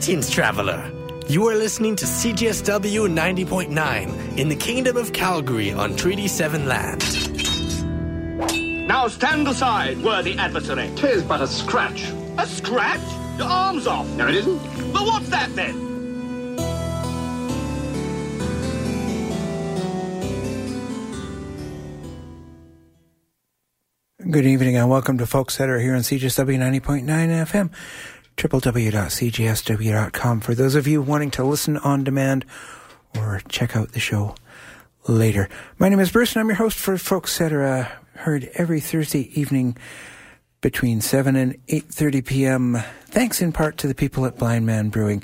Greetings, traveler. You are listening to CJSW 90.9 in the Kingdom of Calgary on Treaty 7 land. Now stand aside, worthy adversary. Tis but a scratch. A scratch? Your arm's off. No, it isn't. But what's that then? Good evening and welcome to Folkcetera here on CJSW 90.9 FM, www.cjsw.com. For those of you wanting to listen on demand or check out the show later. My name is Bruce and I'm your host for Folkcetera uh, heard every Thursday evening between 7 and 8.30 p.m. Thanks in part to the people at Blindman Brewing.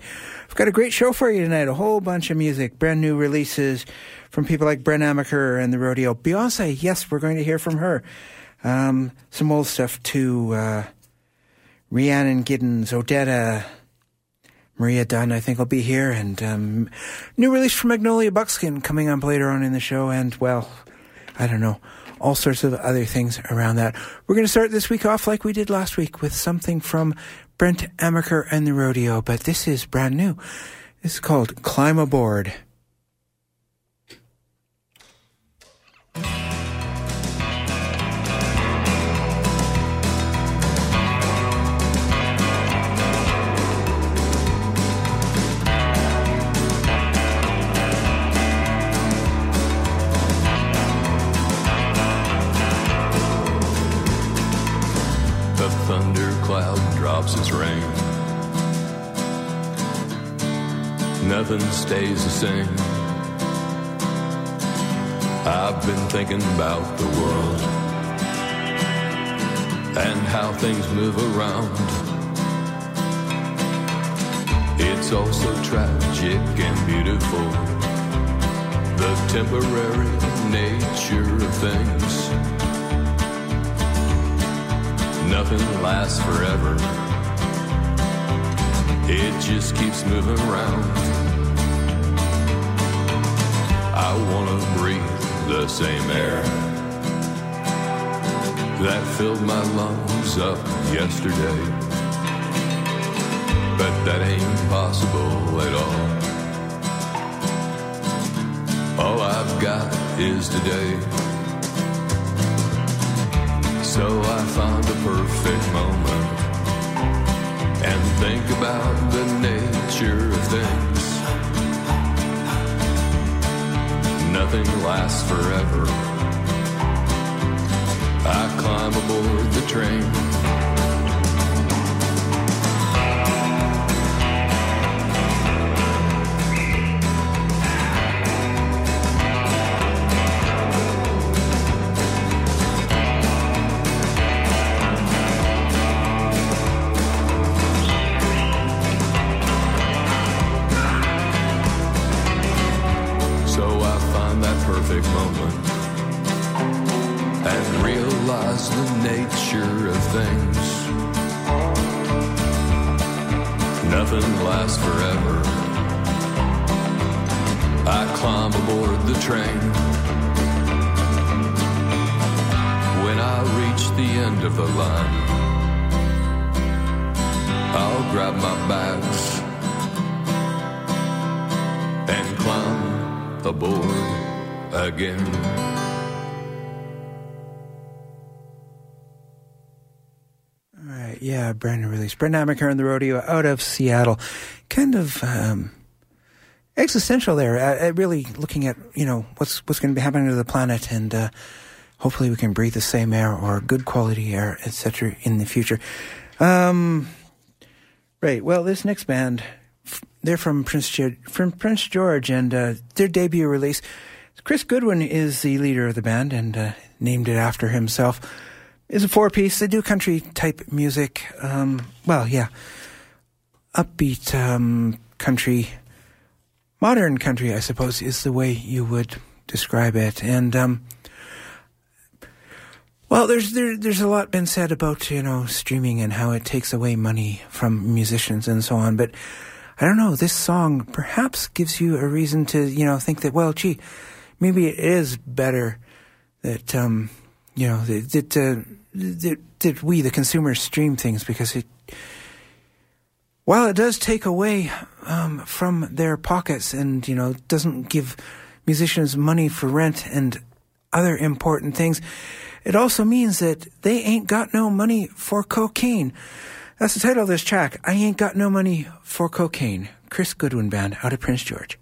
I've got a great show for you tonight, a whole bunch of music, brand new releases from people like Brent Amaker and the Rodeo. Beyonce, yes, we're going to hear from her. Um, some old stuff too. Uh, Rhiannon Giddens, Odetta, Maria Dunn, I think will be here, and um, new release from Magnolia Buckskin coming up later on in the show, and well, I don't know, all sorts of other things around that. We're going to start this week off like we did last week with something from Brent Amaker and the Rodeo, but this is brand new. This is called Climb Aboard. Drops its rain. Nothing stays the same. I've been thinking about the world and how things move around. It's also tragic and beautiful, the temporary nature of things. Nothing lasts forever. It just keeps moving around. I wanna breathe the same air that filled my lungs up yesterday. But that ain't possible at all. All I've got is today. So I found a perfect moment and think about the nature of things. Nothing lasts forever. I climb aboard the train. Lasts forever. I climb aboard the train. When I reach the end of the line, I'll grab my bags and climb aboard again. Yeah, Brandon new release. Brent Amaker and the Rodeo out of Seattle. Kind of um, existential there. Uh, uh, really looking at, you know, what's what's going to be happening to the planet and uh, hopefully we can breathe the same air or good quality air, etc. in the future. Um, right, well, this next band, they're from Prince, Ge- from Prince George and uh, their debut release. Chris Goodwin is the leader of the band and uh, named it after himself is a four piece. They do country type music. Um, well, yeah, upbeat um, country, modern country, I suppose, is the way you would describe it. And um, well, there's there, there's a lot been said about you know streaming and how it takes away money from musicians and so on. But I don't know. This song perhaps gives you a reason to you know think that well, gee, maybe it is better that um, you know that that, uh, that that we the consumers stream things because it while it does take away um, from their pockets and, you know, doesn't give musicians money for rent and other important things, it also means that they ain't got no money for cocaine. That's the title of this track. I ain't got no money for cocaine. Chris Goodwin Band out of Prince George.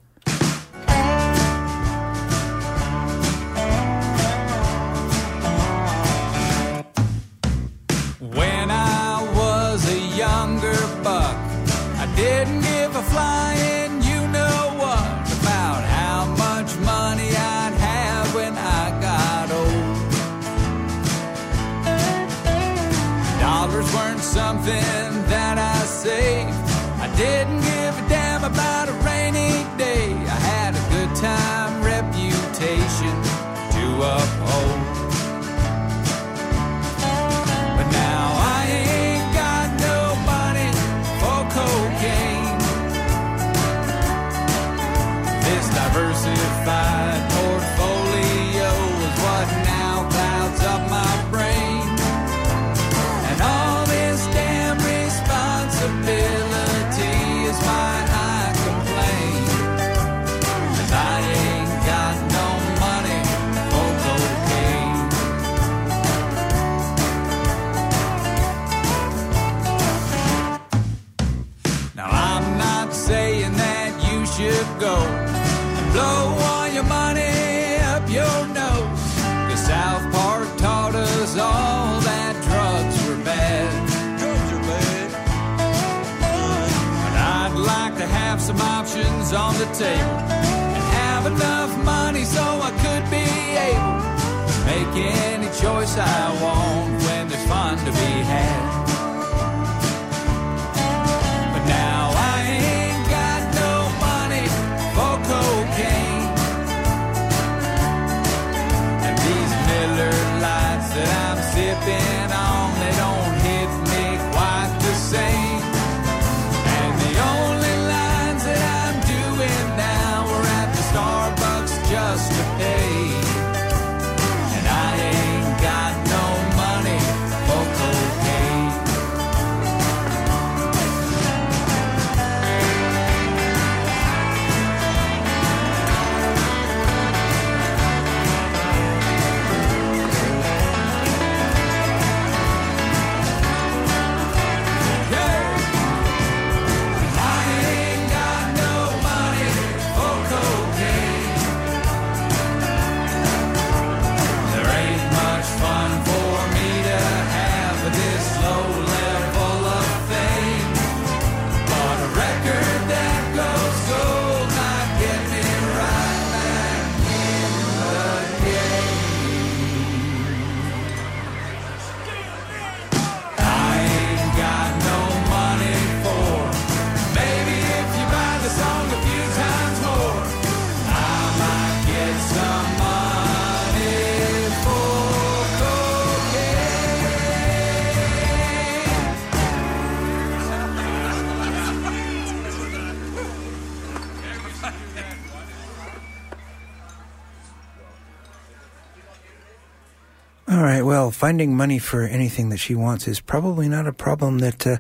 Finding money for anything that she wants is probably not a problem that uh,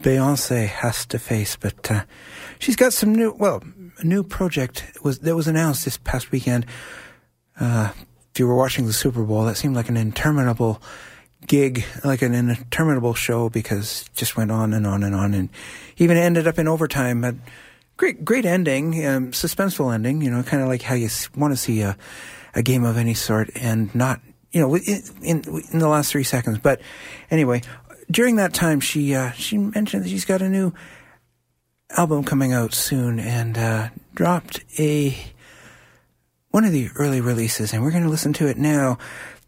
Beyonce has to face. But uh, she's got some new, well, a new project was that was announced this past weekend. Uh, if you were watching the Super Bowl, that seemed like an interminable gig, like an interminable show because it just went on and on and on, and even ended up in overtime. Had great, great ending, um, suspenseful ending. You know, kind of like how you want to see a a game of any sort, and not you know in, in in the last three seconds. But anyway, during that time, she uh, she mentioned that she's got a new album coming out soon, and uh, dropped a one of the early releases, and we're going to listen to it now.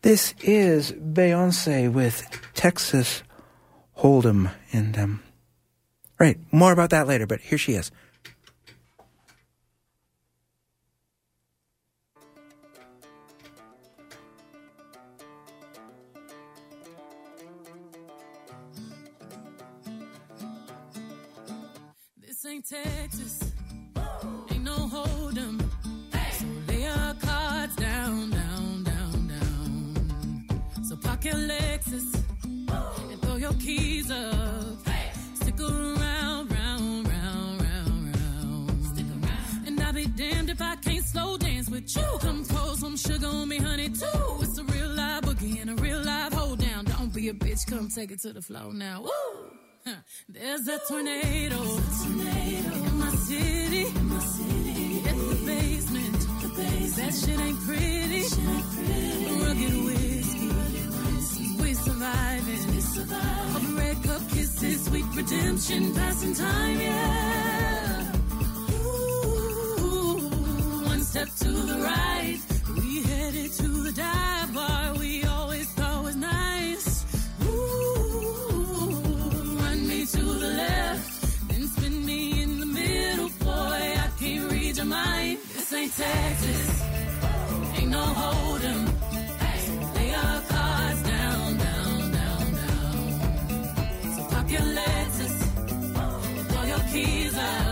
This is Beyonce with Texas Hold'em, and um, right, more about that later. But here she is. Texas. Woo! Ain't no hold 'em. Hey. So lay your cards down, down, down, down. So park your Lexus Woo! and throw your keys up. Hey. Stick around, round, round, round, round. Stick around. And I'll be damned if I can't slow dance with you. Woo! Come pour some sugar on me, honey, too. It's a real live boogie and a real live hold down. Don't be a bitch, come take it to the floor now. Woo! There's a tornado, in my city, in my city. It's the basement, the basement. That shit ain't pretty. Rugged whiskey, we surviving. We surviving. red cup kisses, sweet redemption, passing time, yeah. Ooh, one step to the right, we headed to the dive bar. We your mind. This ain't Texas, ain't no hold'em. So lay our cards down, down, down, down. So pop your Lexus, throw your keys up,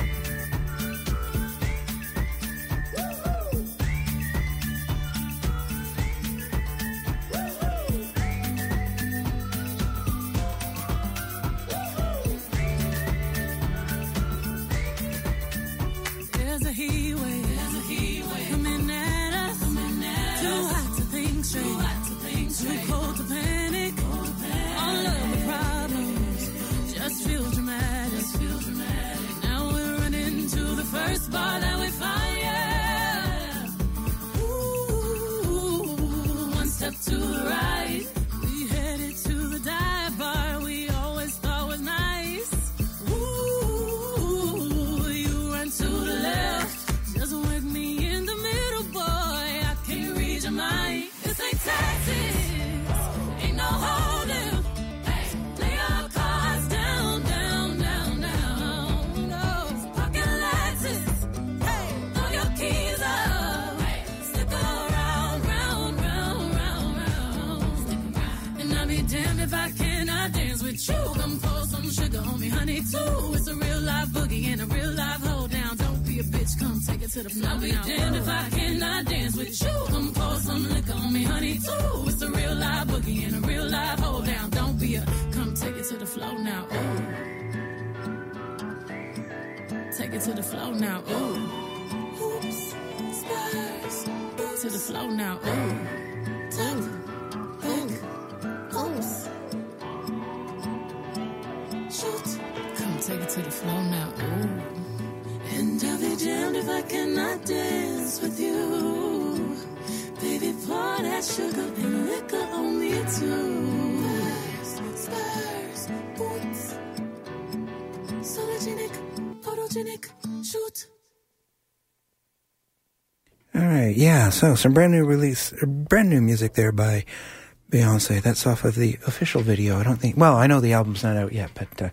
Yeah. So some brand new release, uh, brand new music there by Beyonce. That's off of the official video. I don't think. Well, I know the album's not out yet, but uh,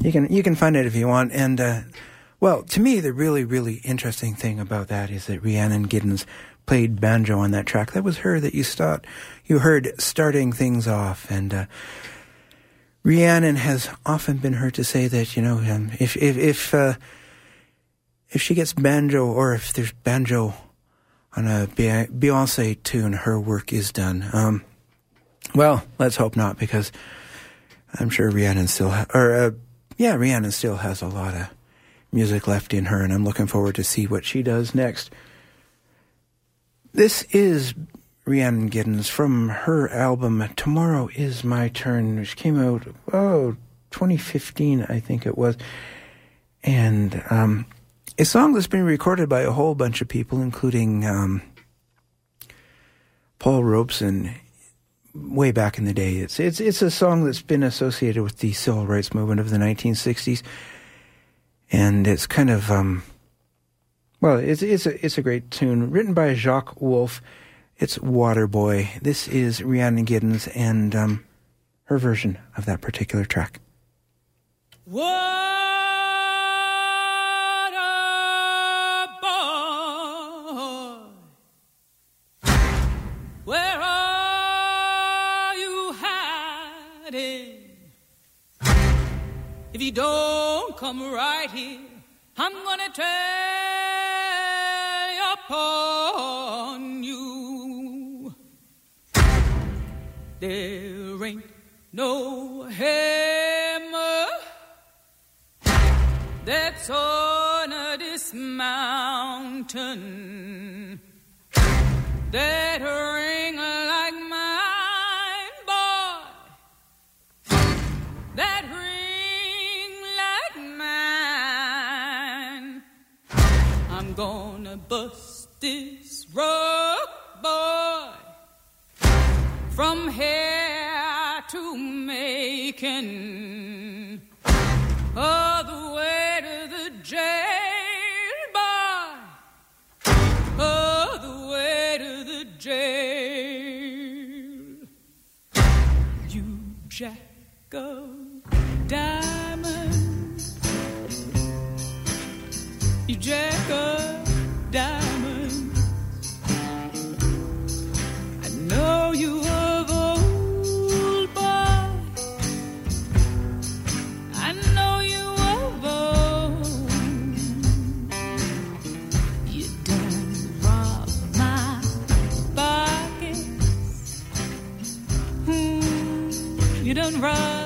you can you can find it if you want. And uh, well, to me, the really really interesting thing about that is that Rhiannon Giddens played banjo on that track. That was her that you start you heard starting things off, and uh, Rhiannon has often been heard to say that you know um, if if if uh, if she gets banjo or if there's banjo on a Beyonce tune, her work is done. Um, well, let's hope not, because I'm sure Rhiannon still, ha- or uh, yeah, Rhiannon still has a lot of music left in her, and I'm looking forward to see what she does next. This is Rhiannon Giddens from her album "Tomorrow Is My Turn," which came out oh 2015, I think it was, and um, a song that's been recorded by a whole bunch of people, including um, Paul Robeson, way back in the day. It's it's it's a song that's been associated with the civil rights movement of the 1960s, and it's kind of um, well, it's it's a it's a great tune written by Jacques Wolf. It's Waterboy. This is Rhiannon Giddens and um, her version of that particular track. Water If you don't come right here, I'm gonna tear upon you. There ain't no hammer that's on this mountain that bust this rough boy from here to making. You don't run.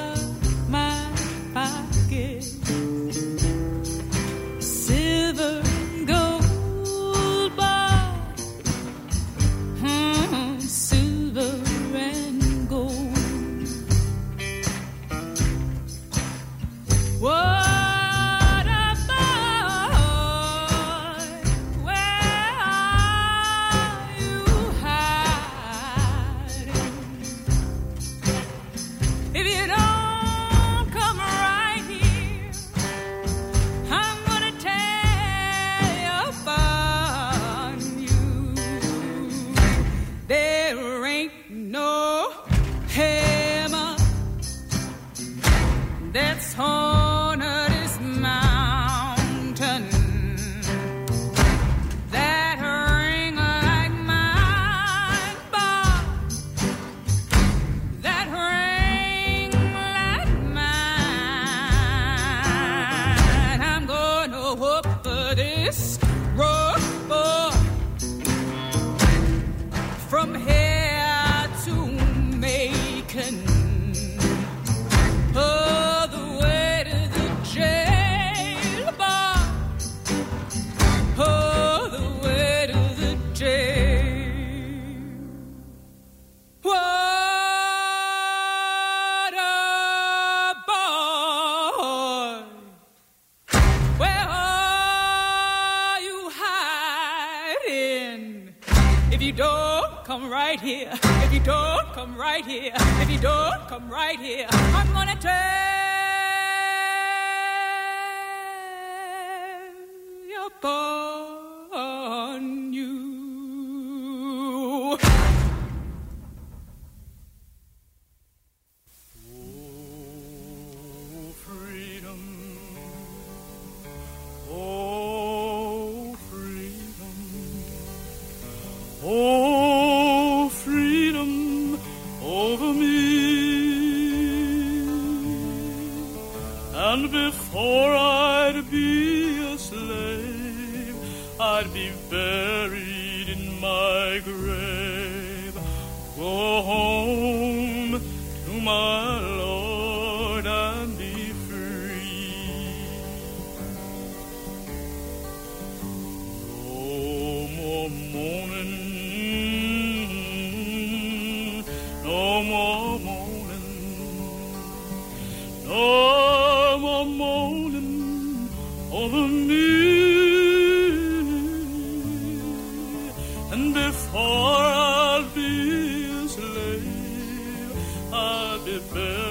and before I'll be a slave, I'll be better.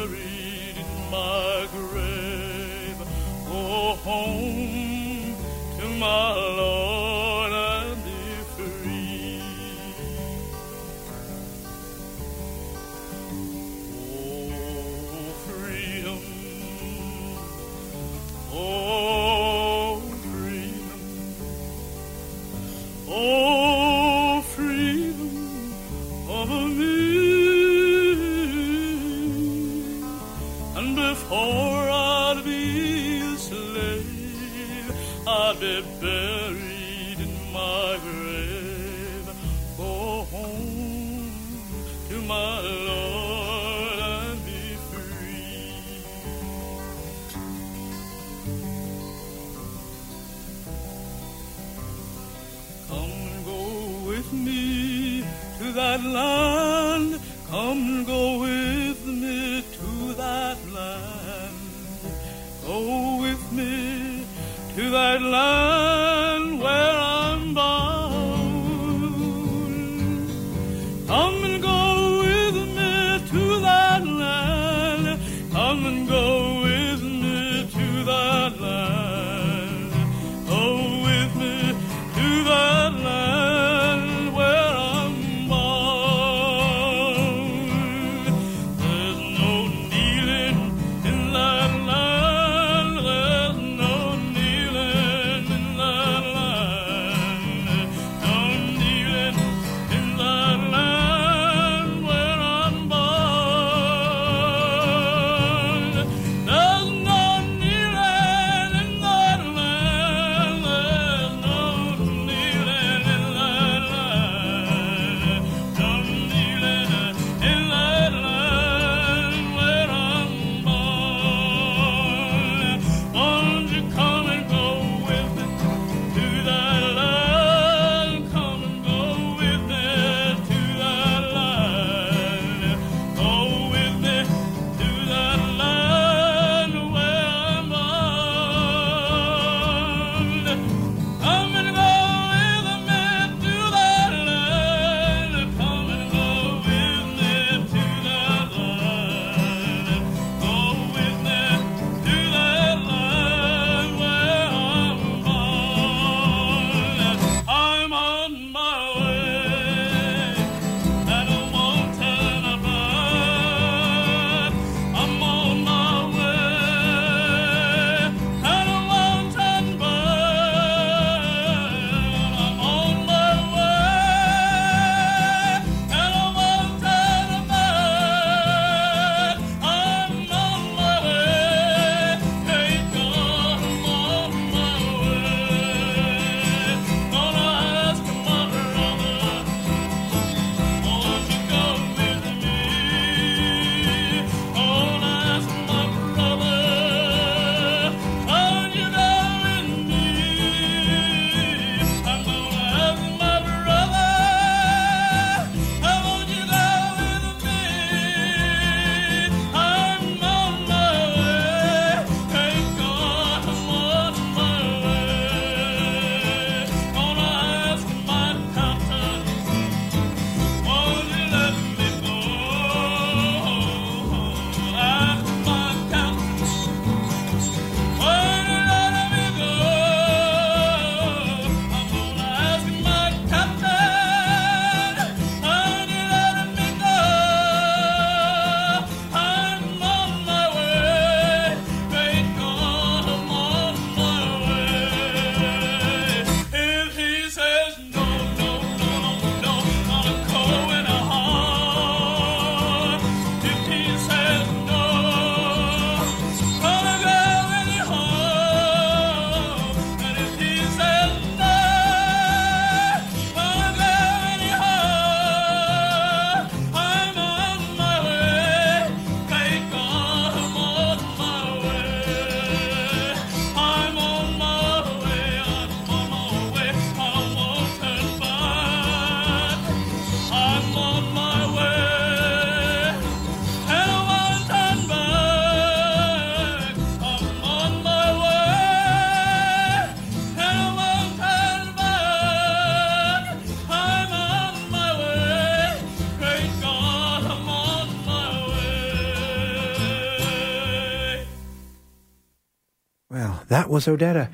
Was Odetta.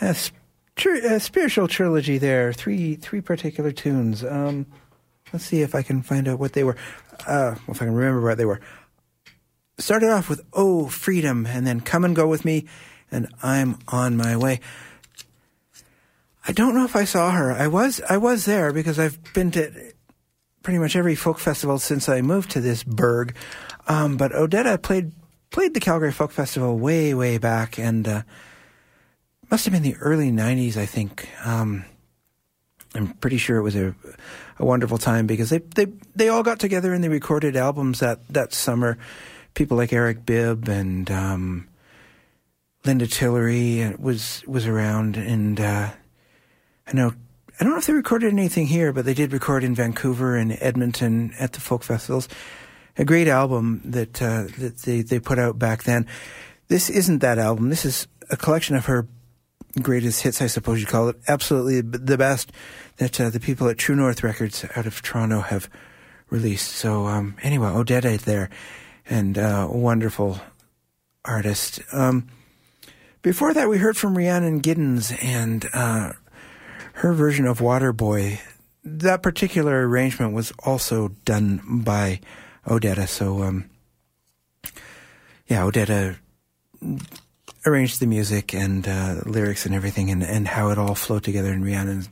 A, tr- a spiritual trilogy there. Three three particular tunes. Um, let's see if I can find out what they were. Uh, if I can remember what they were. Started off with "Oh Freedom" and then "Come and Go with Me," and "I'm on my way." I don't know if I saw her. I was I was there because I've been to pretty much every folk festival since I moved to this burg. Um, but Odetta played played the Calgary Folk Festival way way back, and uh, must have been the early '90s, I think. Um, I'm pretty sure it was a a wonderful time because they they they all got together and they recorded albums that that summer. People like Eric Bibb and um, Linda Tillery was was around, and uh, I know I don't know if they recorded anything here, but they did record in Vancouver and Edmonton at the folk festivals. A great album that uh, that they they put out back then. This isn't that album. This is a collection of her greatest hits, I suppose you call it. Absolutely the best that uh, the people at True North Records out of Toronto have released. So um, anyway, Odette there, and uh, wonderful artist. Um, before that, we heard from Rhiannon Giddens and uh, her version of Waterboy. That particular arrangement was also done by Odetta. So, um, yeah, Odetta arranged the music and uh, lyrics and everything, and, and how it all flowed together. And Rhiannon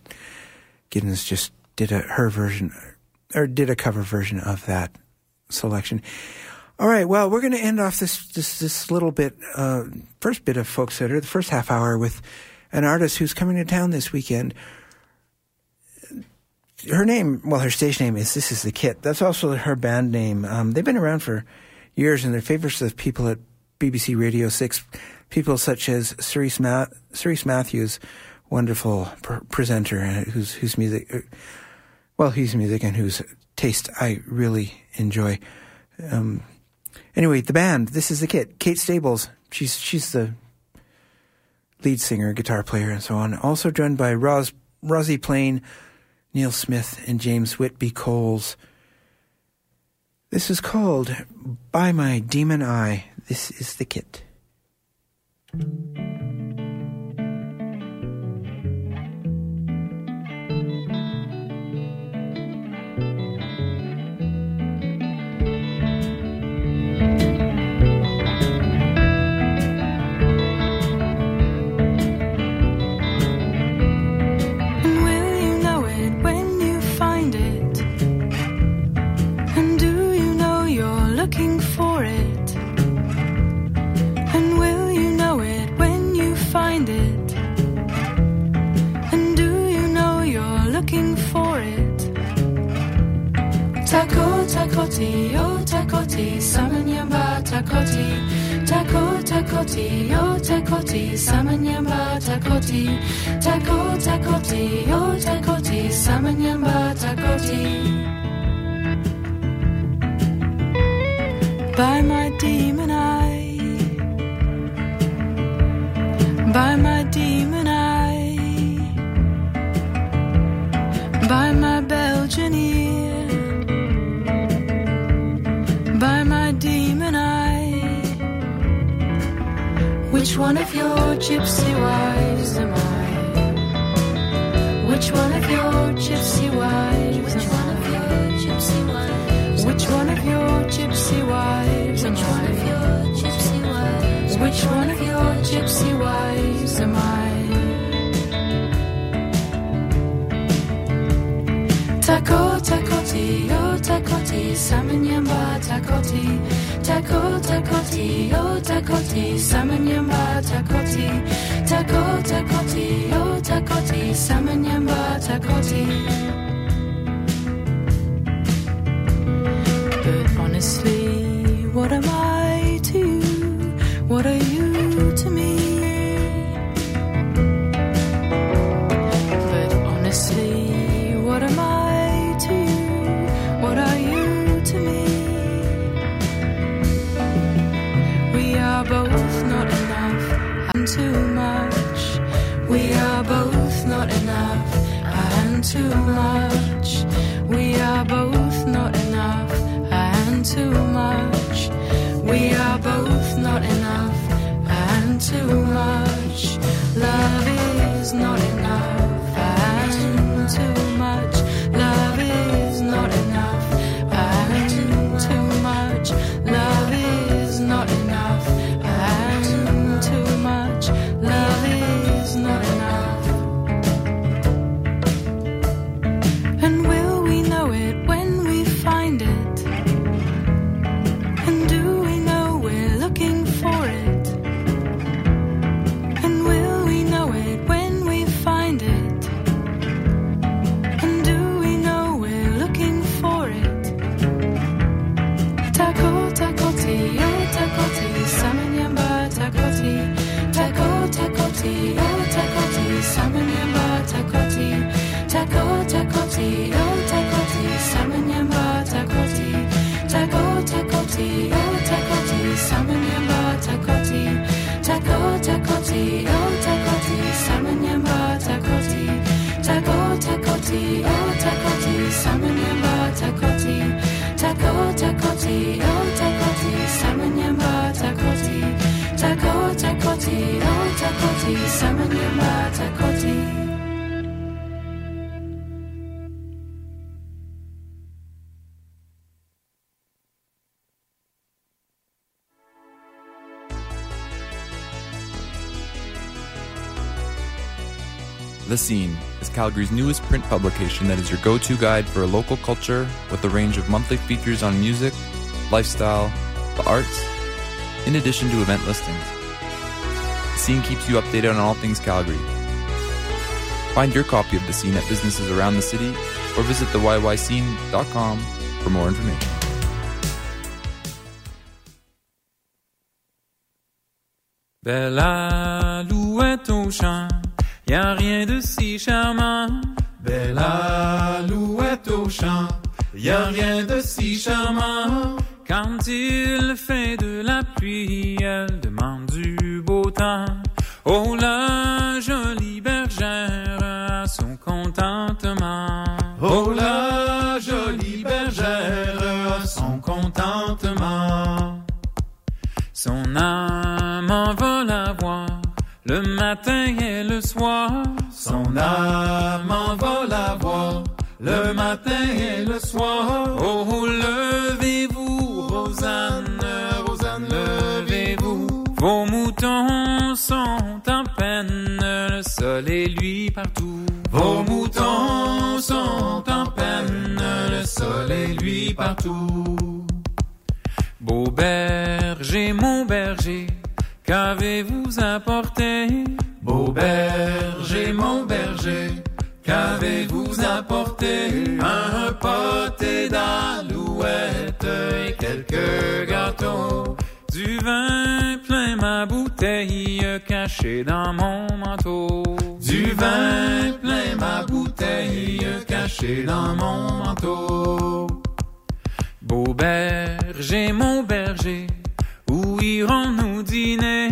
Giddens just did a her version or did a cover version of that selection. All right, well, we're going to end off this this this little bit, uh, first bit of Folkcetera, the first half hour with an artist who's coming to town this weekend. Her name, well, her stage name is This Is the Kit. That's also her band name. Um, they've been around for years, and they're favorites of people at BBC Radio Six. People such as Cerys, Ma- Cerys Matthews, wonderful pr- presenter, uh, whose whose music, uh, well, whose music and whose taste I really enjoy. Um, Anyway, the band. This is the kit. Kate Stables. She's she's the lead singer, guitar player, and so on. Also joined by Ros, Rozi Plain, Neil Smith, and James Whitby Coles. This is called "By My Demon Eye." This is the kit. And takoti, yo takoti, samanyamba takoti. Tako takoti, yo takoti, samanyamba takoti. Tako takoti, yo takoti, samanyamba takoti. By my demon eye, by my one of your gypsy wives am I? Which one of your gypsy wives? Which one of your gypsy wives? Which one of your gypsy wives? Which one of your gypsy wives? Which one of your gypsy wives am I? Tako takoti, yo takoti, samanyamba takoti. Tako takoti, takoti, samanyamba takoti. Tako takoti, yo takoti, samanyamba takoti. But honestly, The Scene is Calgary's newest print publication that is your go to guide for a local culture with a range of monthly features on music, lifestyle, the arts, in addition to event listings. The Scene keeps you updated on all things Calgary. Find your copy of The Scene at businesses around the city or visit theyyscene.com for more information. Belle alouette au champ, y a rien de si charmant. Belle alouette au champ, y a rien de si charmant. Quand il fait de la pluie, elle demande du beau temps. Oh la jolie bergère a son contentement. Oh la jolie bergère a son contentement. Son âme le matin et le soir. Son âme en va la voir le matin et le soir. Oh, levez-vous, Rosanne, Rosanne, levez-vous. Vos moutons sont en peine, le soleil lui partout. Vos moutons sont en peine, le soleil lui partout. Beau berger, mon berger, qu'avez-vous apporté? Beau berger, mon berger, qu'avez-vous apporté? Un poté d'alouette et quelques gâteaux. Du vin plein ma bouteille cachée dans mon manteau. Du vin plein ma bouteille cachée dans mon manteau. Beau berger, mon berger, où irons-nous dîner?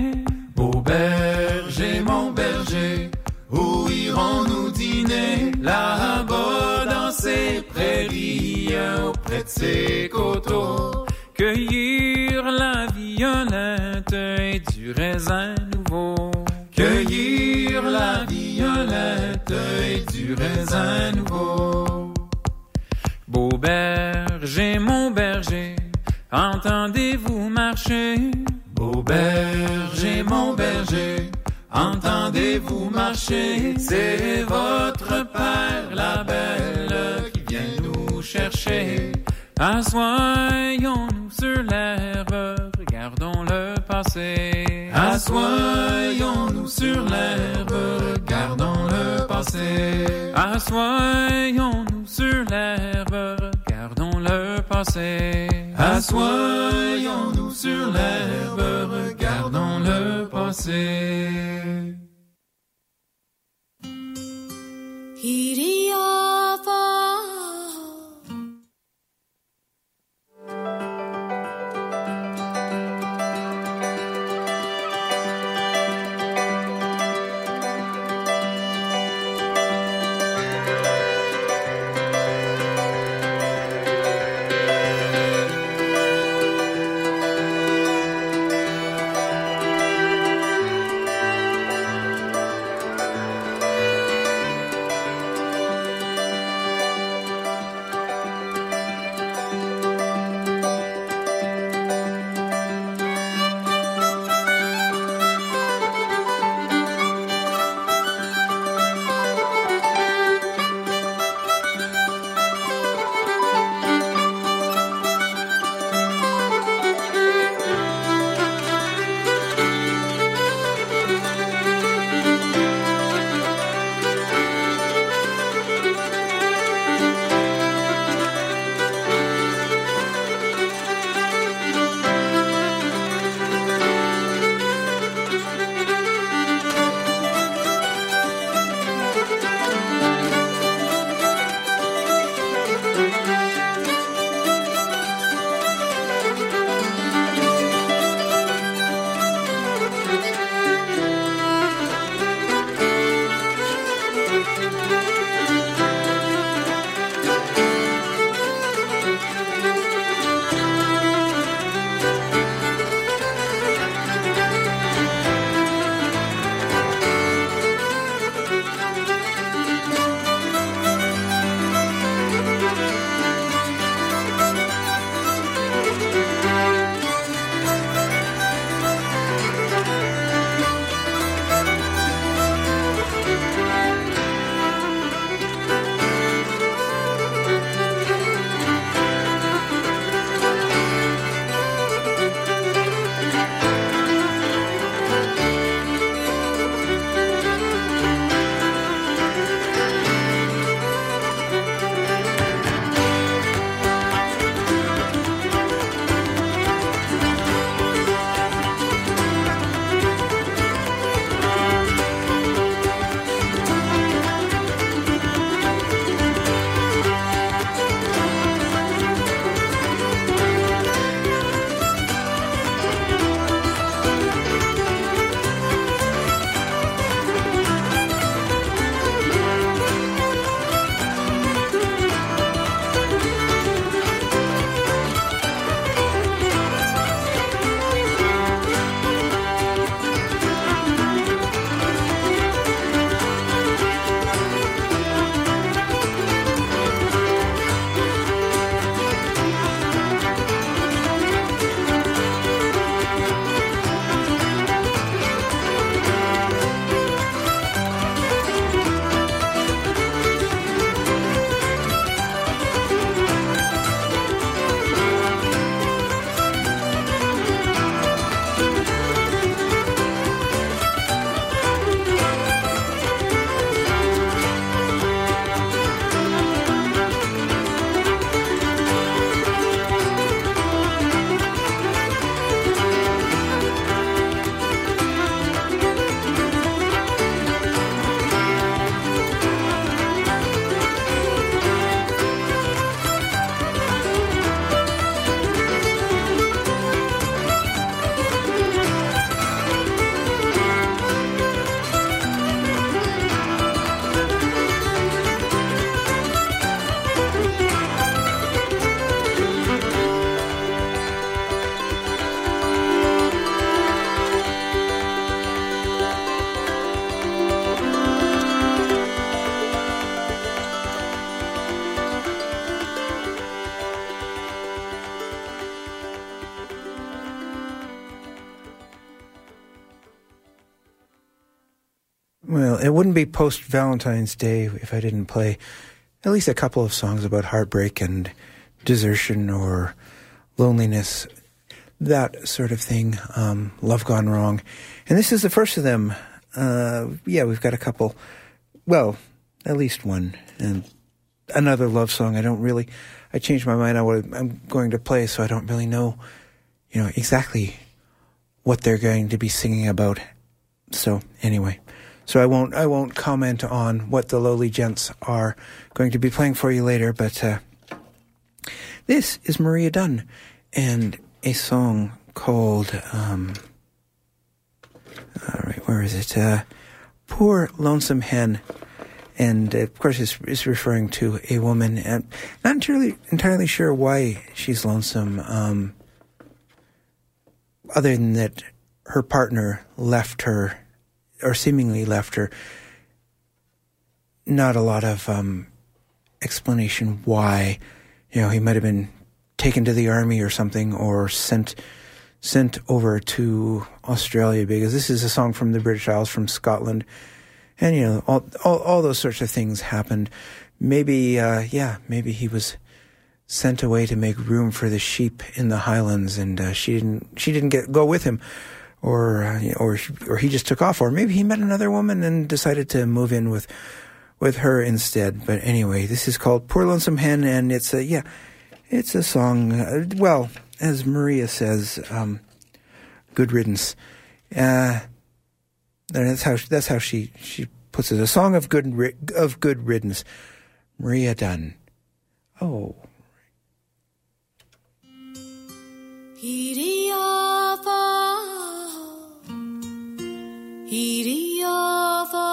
Beau berger, mon berger, où irons-nous dîner? Là-bas dans ces prairies, auprès de ces coteaux, cueillir la violette et du raisin nouveau. Cueillir la violette et du raisin nouveau. Beau berger, mon berger, entendez-vous Beau berger, mon berger, entendez-vous marcher C'est votre père, la belle, qui vient nous chercher. Assoyons-nous sur l'herbe, regardons le passé. Assoyons-nous sur l'herbe, regardons le passé. Assoyons-nous sur l'herbe, regardons le passé. Assoyons-nous sur l'herbe, regardons le passé. Wouldn't be post Valentine's Day if I didn't play at least a couple of songs about heartbreak and desertion or loneliness, that sort of thing, um, love gone wrong. And this is the first of them. Uh, yeah, we've got a couple, well, at least one, and another love song. I don't really, I changed my mind on what I'm going to play, so I don't really know, you know, exactly what they're going to be singing about. So anyway, so I won't I won't comment on what the lowly gents are going to be playing for you later. But uh, this is Maria Dunn and a song called um, all right, where is it? Uh, Poor lonesome hen. And uh, of course, it's, it's referring to a woman. And not entirely entirely sure why she's lonesome. Um, other than that, her partner left her, or seemingly left her. Not a lot of um, explanation why. You know, he might have been taken to the army or something, or sent sent over to Australia because this is a song from the British Isles, from Scotland, and you know, all all, all those sorts of things happened. Maybe, uh, yeah, maybe he was sent away to make room for the sheep in the highlands, and uh, she didn't she didn't get go with him, or uh, or or he just took off, or maybe he met another woman and decided to move in with with her instead. But anyway, this is called "Poor Lonesome Hen," and it's a yeah, it's a song. Uh, well, as Maria says, um, "Good riddance." Uh, that's how that's how she she puts it. A song of good of good riddance. Maria Dunn. Oh. Hiriava,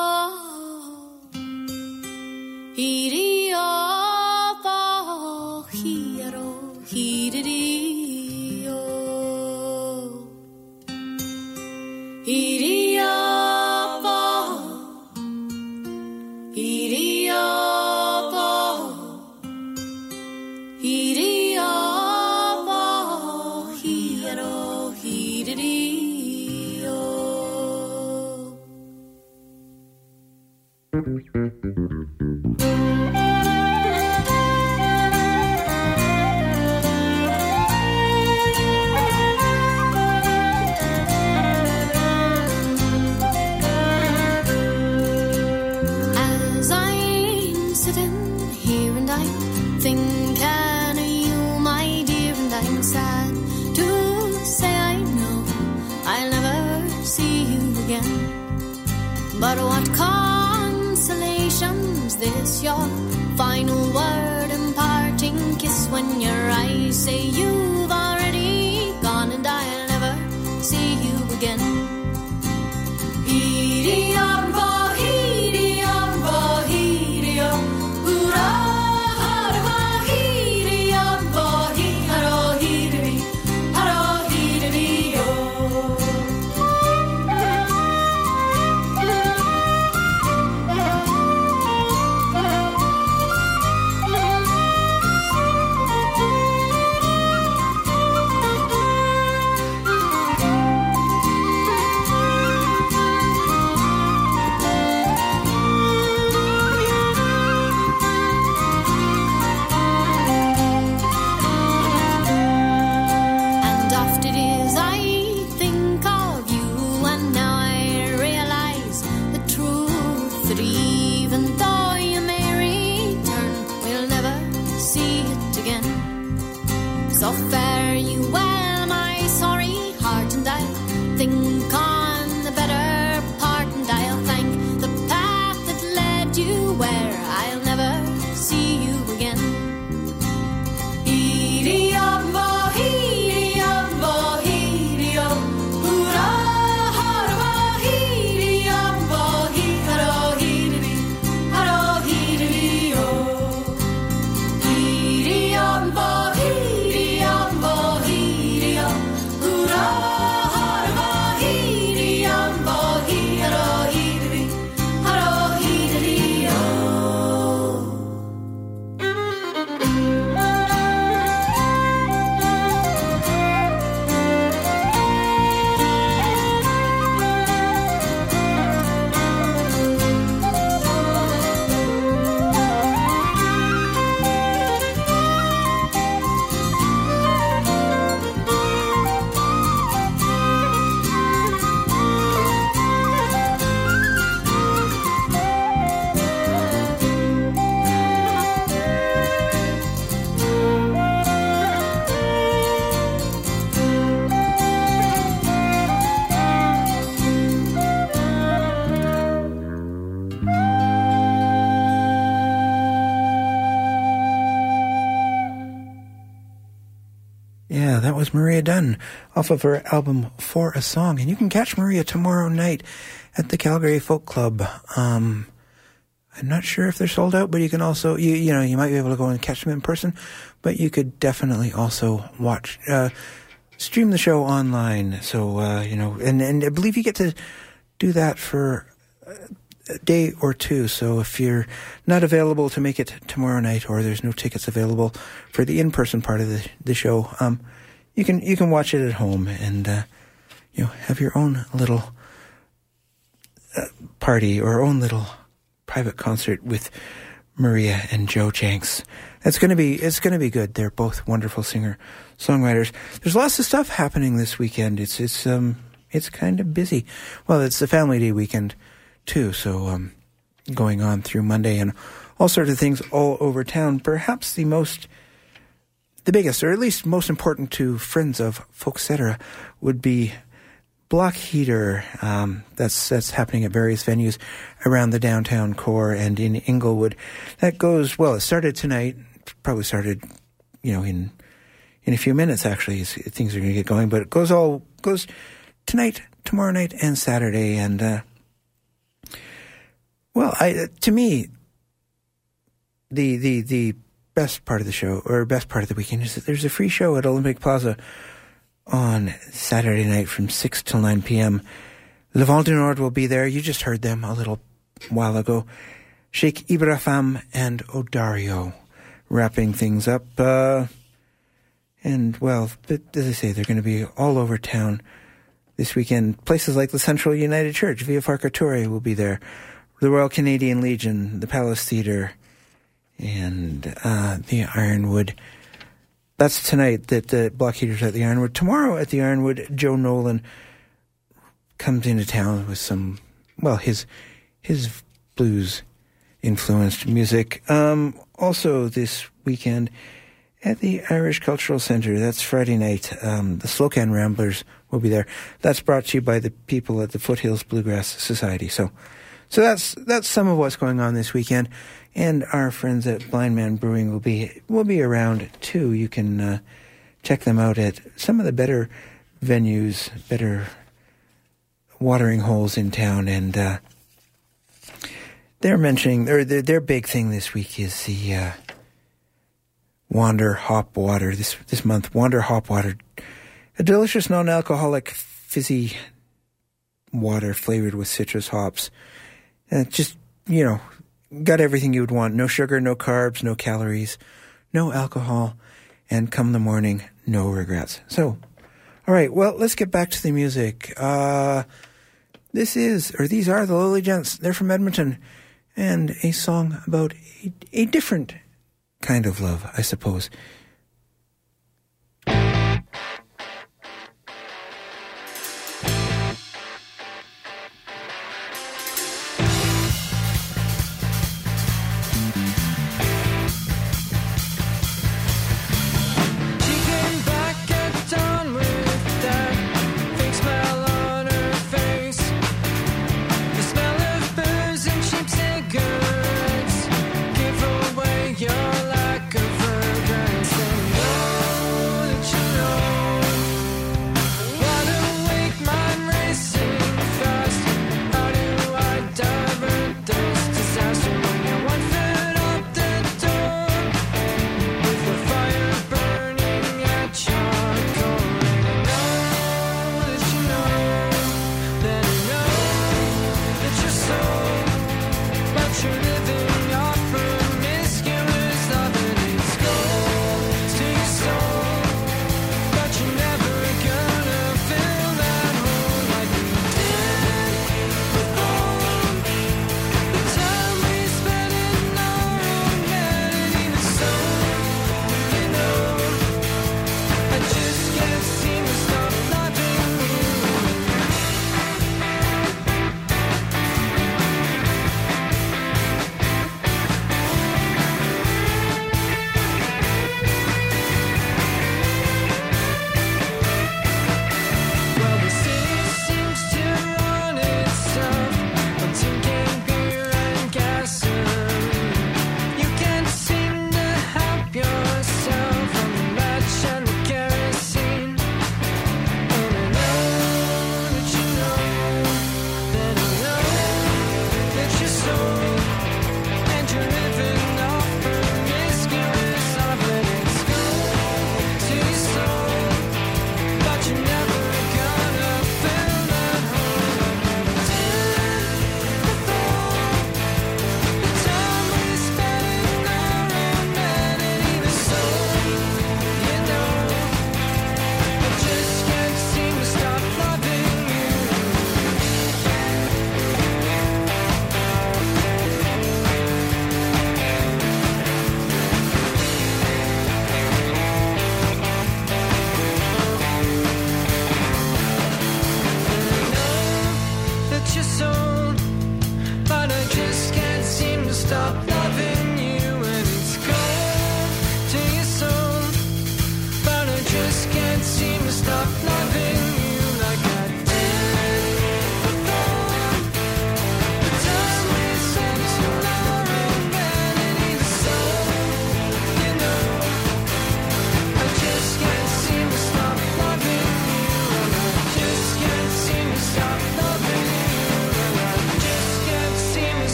Dunn off of her album For a Song. And you can catch Maria tomorrow night at the Calgary Folk Club. Um, I'm not sure if they're sold out, but you can also, you, you know, you might be able to go and catch them in person, but you could definitely also watch, uh, stream the show online. So, uh, you know, and, and I believe you get to do that for a day or two. So if you're not available to make it tomorrow night or there's no tickets available for the in-person part of the, the show, um, you can, you can watch it at home and, uh, you know, have your own little uh, party or own little private concert with Maria and Joe Jenks. It's going to be it's to be good. They're both wonderful singer songwriters. There's lots of stuff happening this weekend. It's it's um it's kind of busy. Well, it's the Family Day weekend too, so um going on through Monday and all sorts of things all over town. Perhaps the most the biggest, or at least most important to friends of Folkcetera, would be Block Heater. Um, that's that's happening at various venues around the downtown core and in Inglewood. That goes well. It started tonight. Probably started, you know, in in a few minutes. Actually, things are going to get going. But it goes all goes tonight, tomorrow night, and Saturday. And uh, well, I to me, the the the best part of the show or best part of the weekend is that there's a free show at Olympic Plaza on Saturday night from 6 till 9 p.m. Le Vent du Nord will be there. You just heard them a little while ago. Sheikh Ibrahim and Odario wrapping things up. Uh, and, well, but as I say, they're going to be all over town this weekend. Places like the Central United Church, Vieux Farka Toure will be there. The Royal Canadian Legion, the Palace Theatre, and uh, the Ironwood that's tonight that the Block Heater's at the Ironwood. Tomorrow at the Ironwood, Joe Nolan comes into town with some, well, his his blues influenced music. Um, also this weekend at the Irish Cultural Centre, that's Friday night. Um, the Slocan Ramblers will be there. That's brought to you by the people at the Foothills Bluegrass Society. So, so that's that's some of what's going on this weekend and our friends at Blindman Brewing will be will be around too. You can uh, check them out at some of the better venues, better watering holes in town, and uh, they're mentioning their, their big thing this week is the uh, Wander Hop Water this this month. Wander Hop Water, a delicious non-alcoholic fizzy water flavored with citrus hops. And just you know, got everything you would want. No sugar, no carbs, no calories, no alcohol, and come the morning, no regrets. So, all right, well, let's get back to the music. Uh, this is, or these are the Lowly Gents. They're from Edmonton, and a song about a, a different kind of love, I suppose.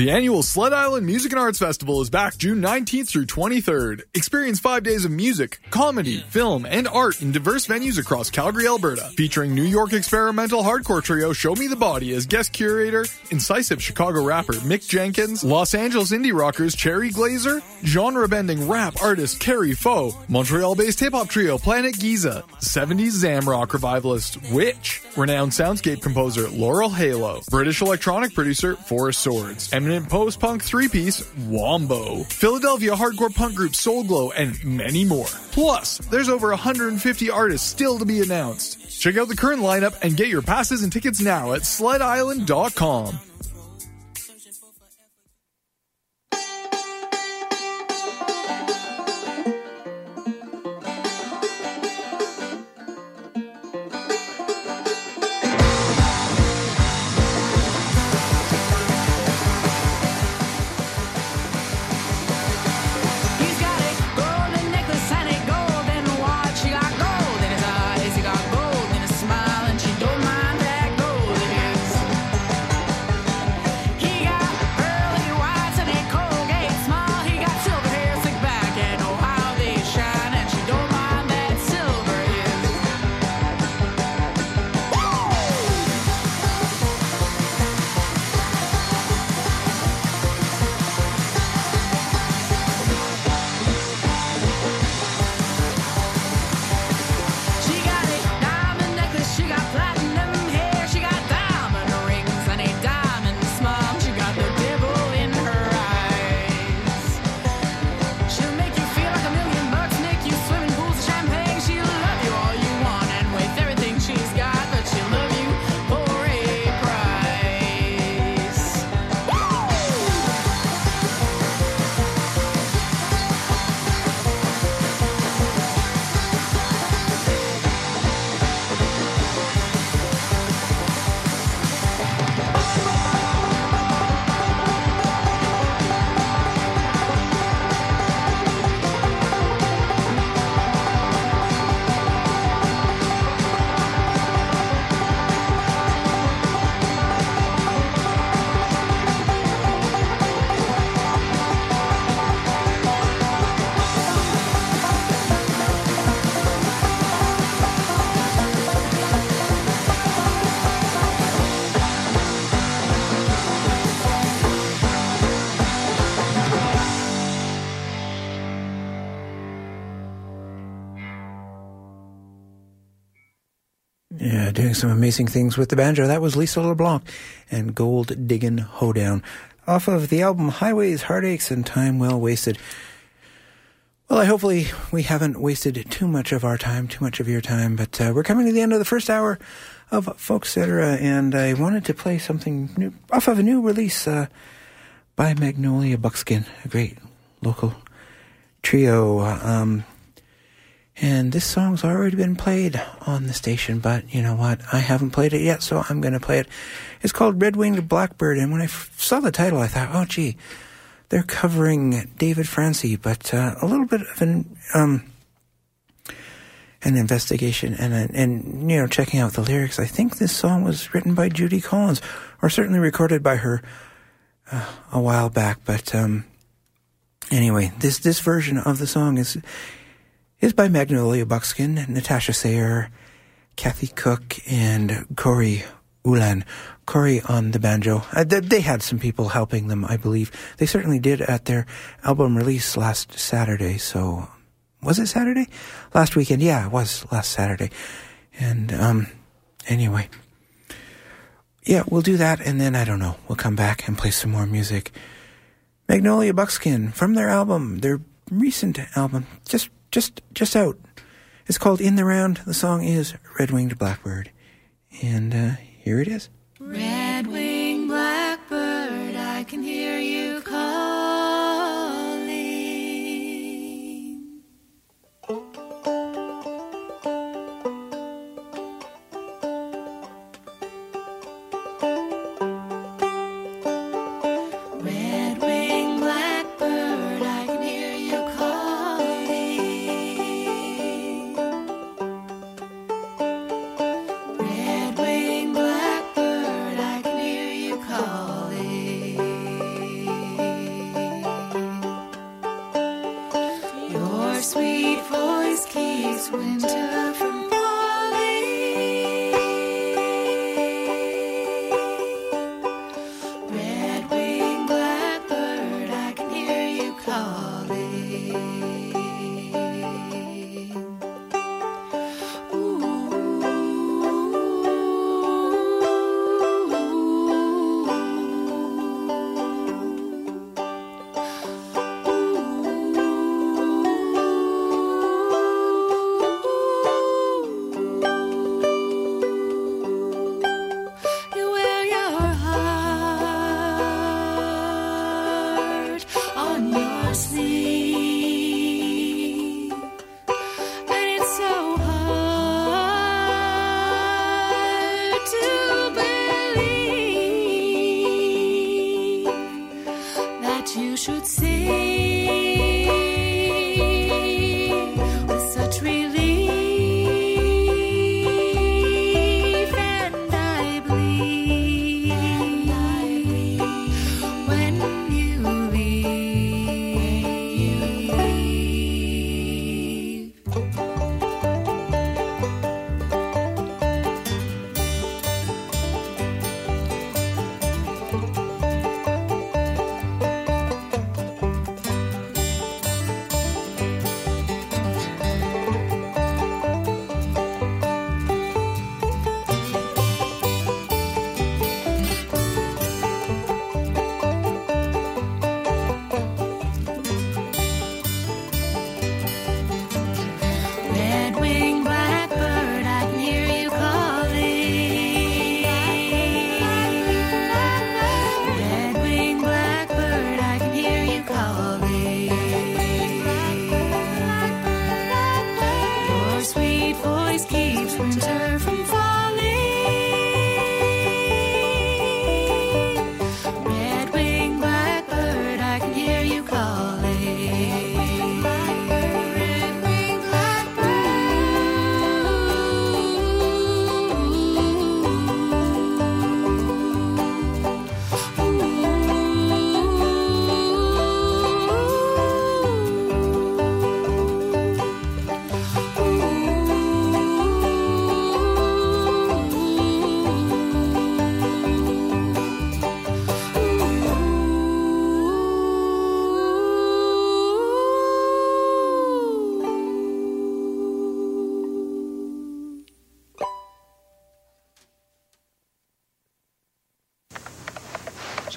The annual Sled Island Music and Arts Festival is back June 19th through 23rd. Experience five days of music, comedy, film, and art in diverse venues across Calgary, Alberta. Featuring New York experimental hardcore trio Show Me the Body as guest curator, incisive Chicago rapper Mick Jenkins, Los Angeles indie rockers Cherry Glazerr, genre bending rap artist Kari Faux, Montreal based hip hop trio Planet Giza, 70s Zamrock revivalist Witch, renowned soundscape composer Laurel Halo, British electronic producer Forest Swords, post punk three piece Wombo, Philadelphia hardcore punk group Soul Glo, and many more. Plus, there's over 150 artists still to be announced. Check out the current lineup and get your passes and tickets now at sledisland.com. some amazing things with the banjo. That was Lisa LeBlanc and Gold Diggin' Hoedown off of the album Highways, Heartaches, and Time Well Wasted. Well, I hopefully we haven't wasted too much of our time, too much of your time, but uh, we're coming to the end of the first hour of Folkcetera, and I wanted to play something new, off of a new release uh, by Magnolia Buckskin, a great local trio. Um, and this song's already been played on the station, but you know what? I haven't played it yet, so I'm going to play it. It's called Red Winged Blackbird, and when I f- saw the title, I thought, oh, gee, they're covering David Francey, but uh, a little bit of an um, an investigation and and you know checking out the lyrics. I think this song was written by Judy Collins, or certainly recorded by her uh, a while back. But um, anyway, this this version of the song is is by Magnolia Buckskin, Natasha Sayer, Kathy Cook, and Corey Ulan. Corey on the banjo. Uh, they, had some people helping them, I believe. They certainly did at their album release last Saturday. So, was it Saturday? Last weekend? Yeah, it was last Saturday. And, um, anyway. Yeah, we'll do that, and then, I don't know, we'll come back and play some more music. Magnolia Buckskin from their album, their recent album, just just just out. It's called In the Round. The song is Red Winged Blackbird. And uh, here it is. Red winged blackbird,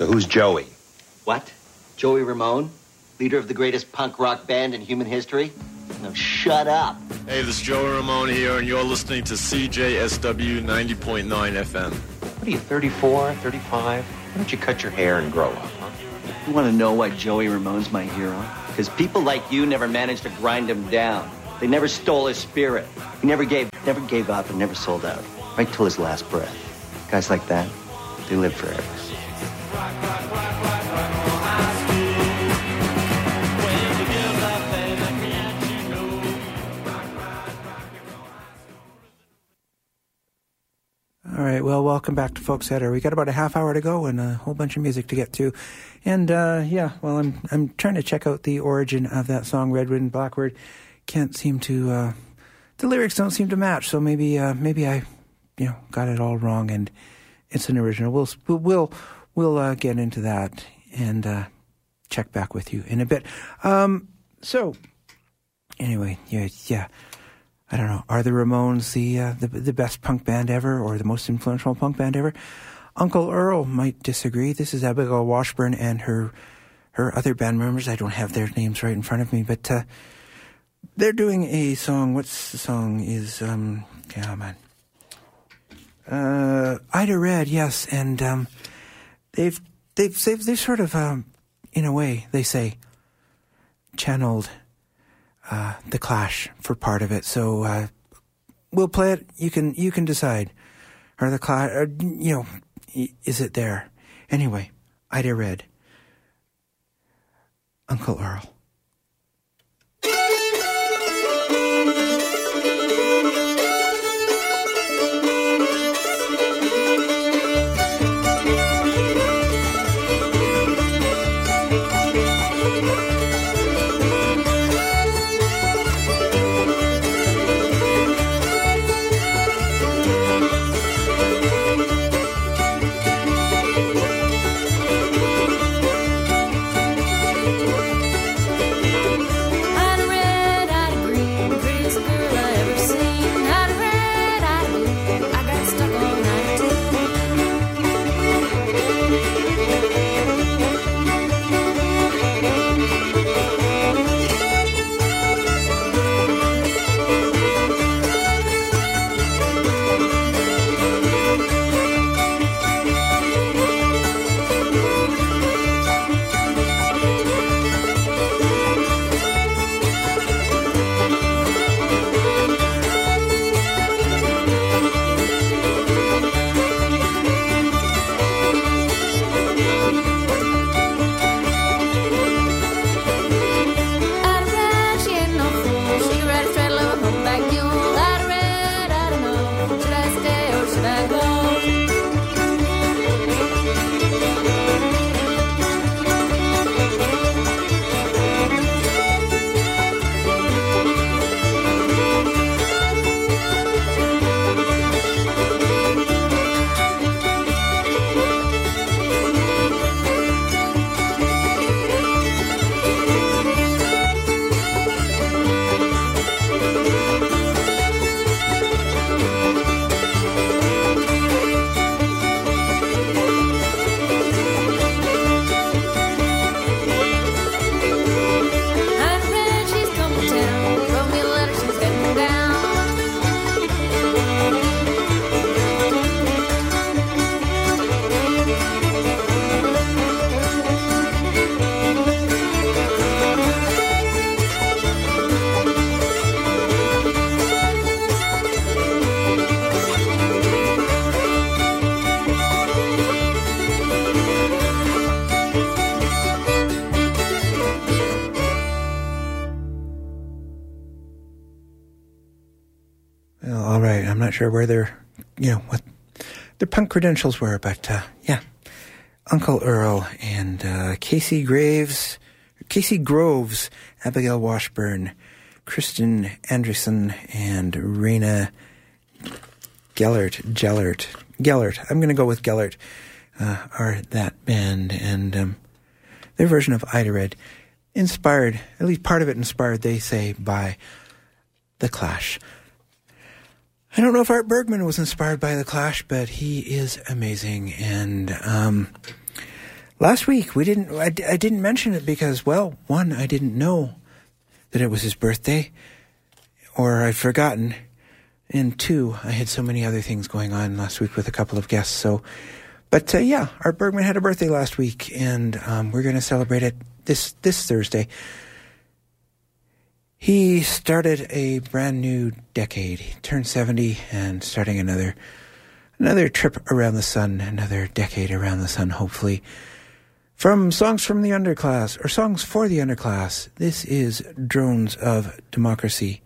So who's Joey? What? Joey Ramone? Leader of the greatest punk rock band in human history? No, shut up. Hey, this is Joey Ramone here, and you're listening to CJSW 90.9 FM. What are you, 34, 35? Why don't you cut your hair and grow up, huh? You want to know why Joey Ramone's my hero? Because people like you never managed to grind him down. They never stole his spirit. He never gave, never gave up and never sold out. Right till his last breath. Guys like that, they live forever. Right, well, welcome back to Folkcetera. We got about a half hour to go and a whole bunch of music to get to, and uh, yeah, well, I'm I'm trying to check out the origin of that song, Red Winged Blackbird. Can't seem to, uh, the lyrics don't seem to match, so maybe uh, maybe I, you know, got it all wrong, and it's an original. We'll we'll we'll uh, get into that and uh, check back with you in a bit. Um, so anyway, yeah, yeah. I don't know. Are the Ramones the, uh, the the best punk band ever, or the most influential punk band ever? Uncle Earl might disagree. This is Abigail Washburn and her her other band members. I don't have their names right in front of me, but uh, they're doing a song. What's the song? Is um, come on, uh, Ida Red, yes, and um, they've they've they've, they've sort of um, in a way they say channeled uh, the Clash for part of it. So uh, we'll play it. You can you can decide. Are the Clash? Are, you know, is it there? Anyway, Ida Red, Uncle Earl. Sure where their, you know, what their punk credentials were, but uh, yeah, Uncle Earl and uh, Casey Graves, KC Groves, Abigail Washburn, Kristen Anderson, and Rayna Gellert, Gellert, Gellert. I'm going to go with Gellert. Uh, are that band and um, their version of Ida Red, inspired, at least part of it inspired, they say, by The Clash. I don't know if Art Bergmann was inspired by The Clash, but he is amazing. And um, last week we didn't, I, I didn't mention it because, well, one, I didn't know that it was his birthday, or I'd forgotten. And two, I had so many other things going on last week with a couple of guests. So, but uh, yeah, Art Bergmann had a birthday last week, and um, we're going to celebrate it this this Thursday. He started a brand new decade. He turned seventy, and starting another another trip around the sun, another decade around the sun, hopefully. From songs from the underclass or songs for the underclass, this is Drones of Democracy.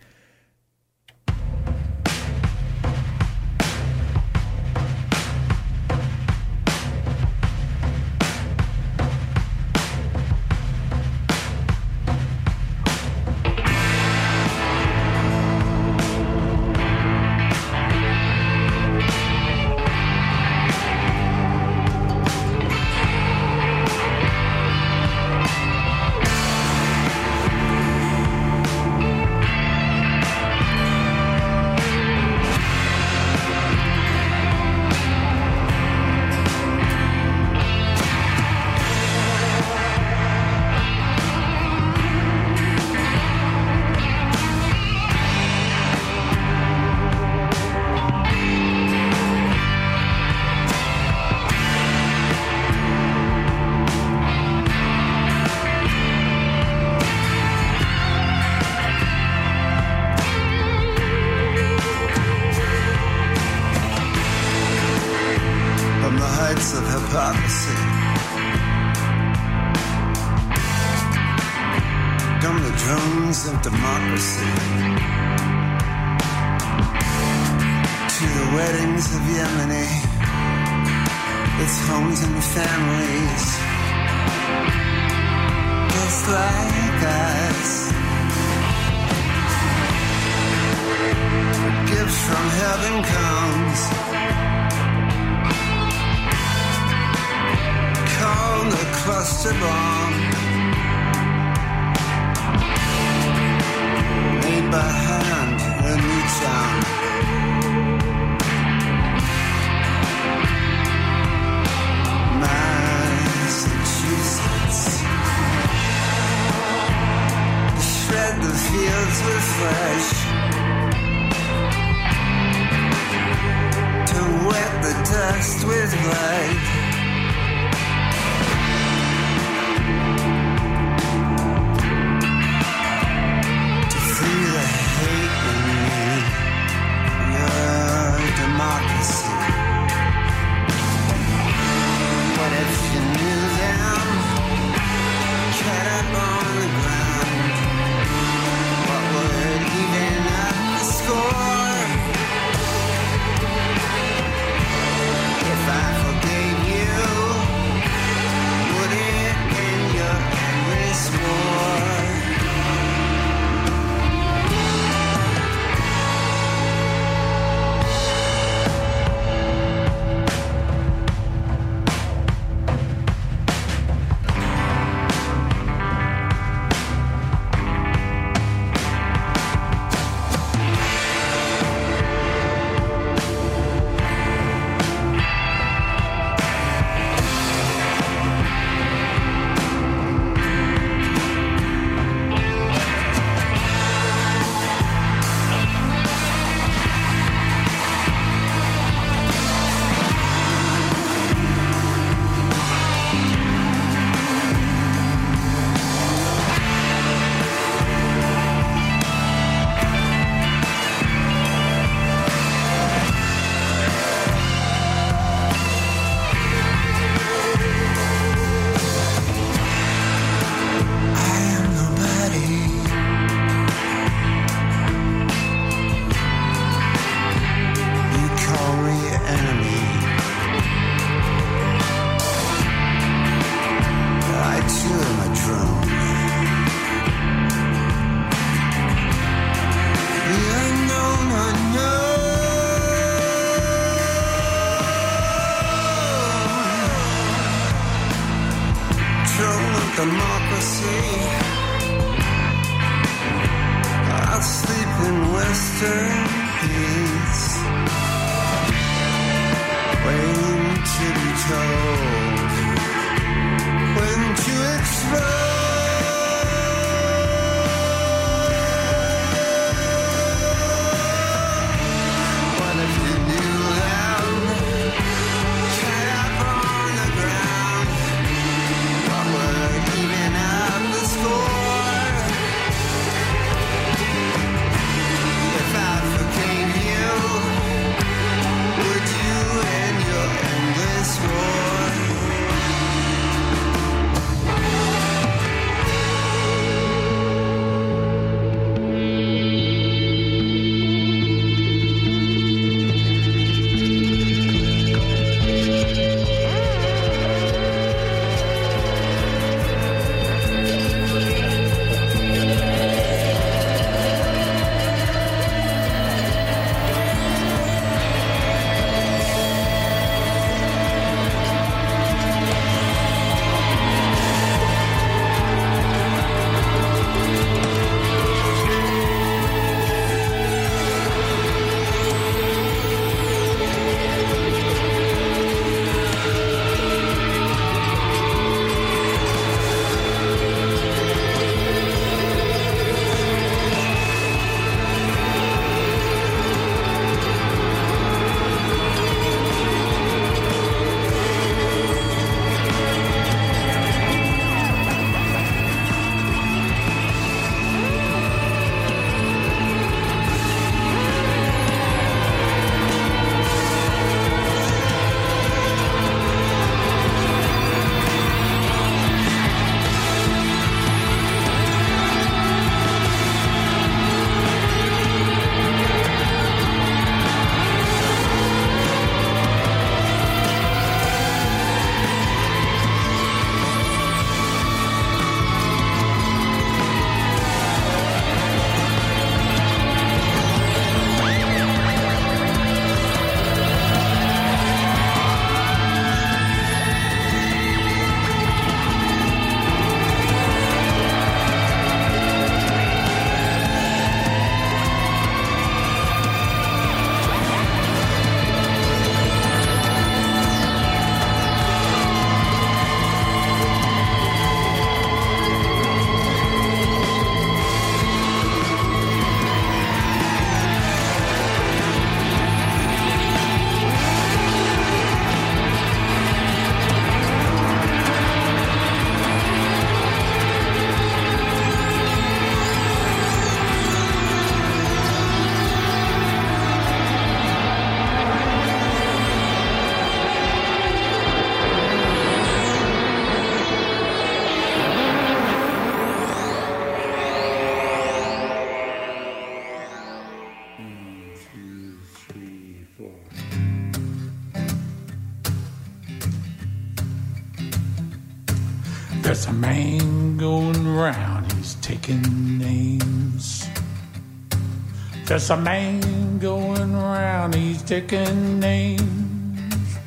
There's a man going round, he's taking names.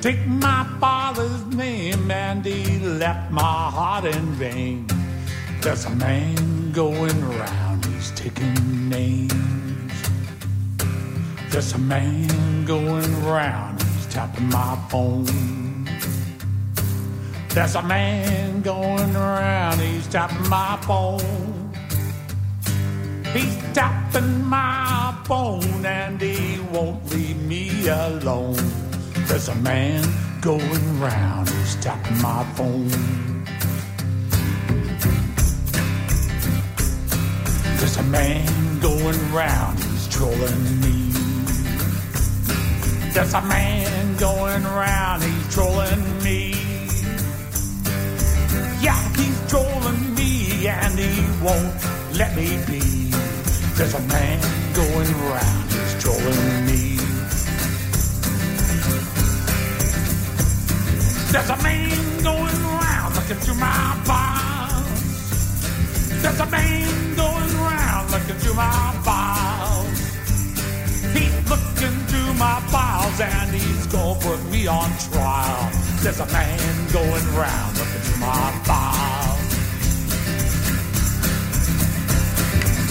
Take my father's name and he left my heart in vain. There's a man going round, he's taking names. There's a man going round, he's tapping my phone. There's a man going around, he's tapping my phone. Tapping my phone and he won't leave me alone. There's a man going round, he's tapping my phone. There's a man going round, he's trolling me. There's a man going round, he's trolling me. Yeah, he's trolling me and he won't let me be. There's a man going round, he's trolling me. There's a man going round looking through my files. There's a man going round looking through my files. He's looking through my files and he's gonna put me on trial. There's a man going round looking for my file.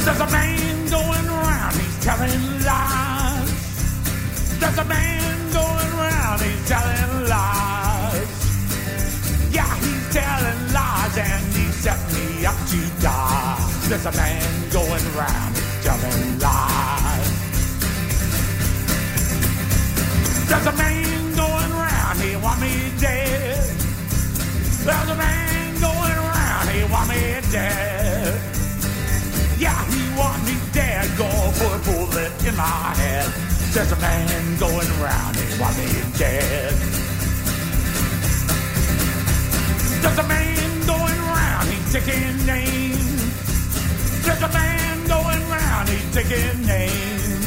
There's a man going round, he's telling lies. There's a man going round, he's telling lies. Yeah, he's telling lies and he set me up to die. There's a man going round, he's telling lies. There's a man going round, he want me dead. There's a man going round, he want me dead. Yeah, he want me dead, go put a bullet in my head. There's a man going round, he want me dead. There's a man going round, he's taking names. There's a man going round, he's taking names.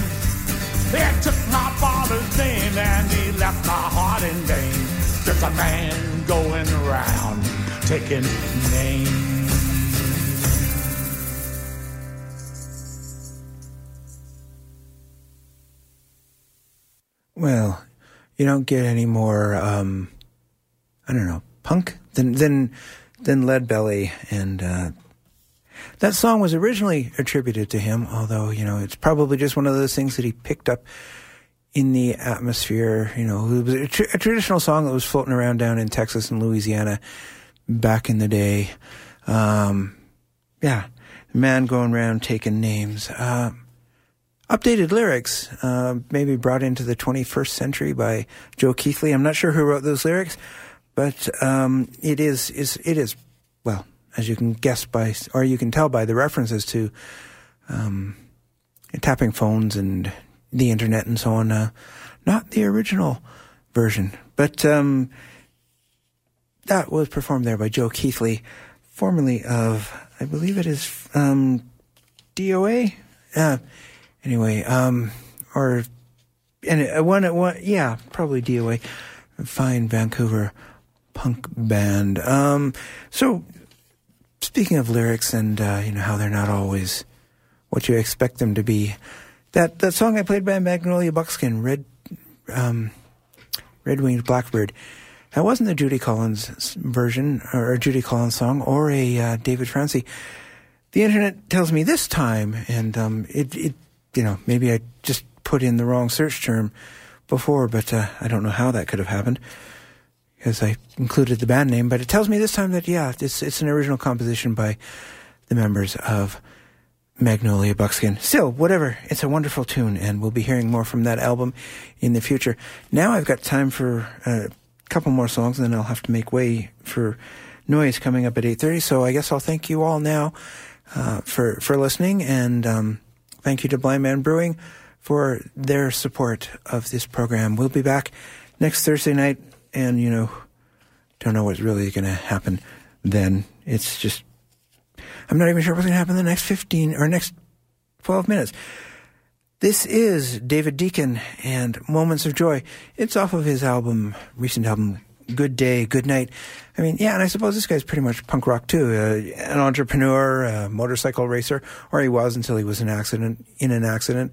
He took my father's name and he left my heart in vain. There's a man going round taking names. Well, you don't get any more, um, I don't know, punk than than than Lead Belly, and uh, that song was originally attributed to him. Although you know, it's probably just one of those things that he picked up in the atmosphere. You know, it was a, tr- a traditional song that was floating around down in Texas and Louisiana back in the day. Um, yeah, man going around taking names. Uh, updated lyrics, uh, maybe brought into the 21st century by Joe Keithley. I'm not sure who wrote those lyrics, but um, it is is it is well as you can guess by or you can tell by the references to um, tapping phones and the internet and so on. Uh, not the original version, but um, that was performed there by Joe Keithley, formerly of I believe it is um, DOA. Uh, anyway, um, or and it, one, one, yeah, probably DOA, fine Vancouver punk band. Um, so speaking of lyrics and uh, you know how they're not always what you expect them to be, that that song I played by Magnolia Buckskin, Red, um, Red Winged Blackbird. That wasn't the Judy Collins version or Judy Collins song or a uh, David Francey. The internet tells me this time, and um, it, it, you know, maybe I just put in the wrong search term before, but uh, I don't know how that could have happened because I included the band name. But it tells me this time that yeah, it's it's an original composition by the members of Magnolia Buckskin. Still, whatever, it's a wonderful tune, and we'll be hearing more from that album in the future. Now I've got time for a couple more songs, and then I'll have to make way for noise coming up at eight thirty. So I guess I'll thank you all now uh, for for listening, and um, thank you to Blindman Brewing for their support of this program. We'll be back next Thursday night, and you know, don't know what's really going to happen then. It's just I'm not even sure what's going to happen in the next 15 or next 12 minutes. This is David Deacon and Moments of Joy. It's off of his album, recent album, Good Day, Good Night. I mean, yeah, and I suppose this guy's pretty much punk rock too. Uh, an entrepreneur, a motorcycle racer, or he was until he was in accident in an accident.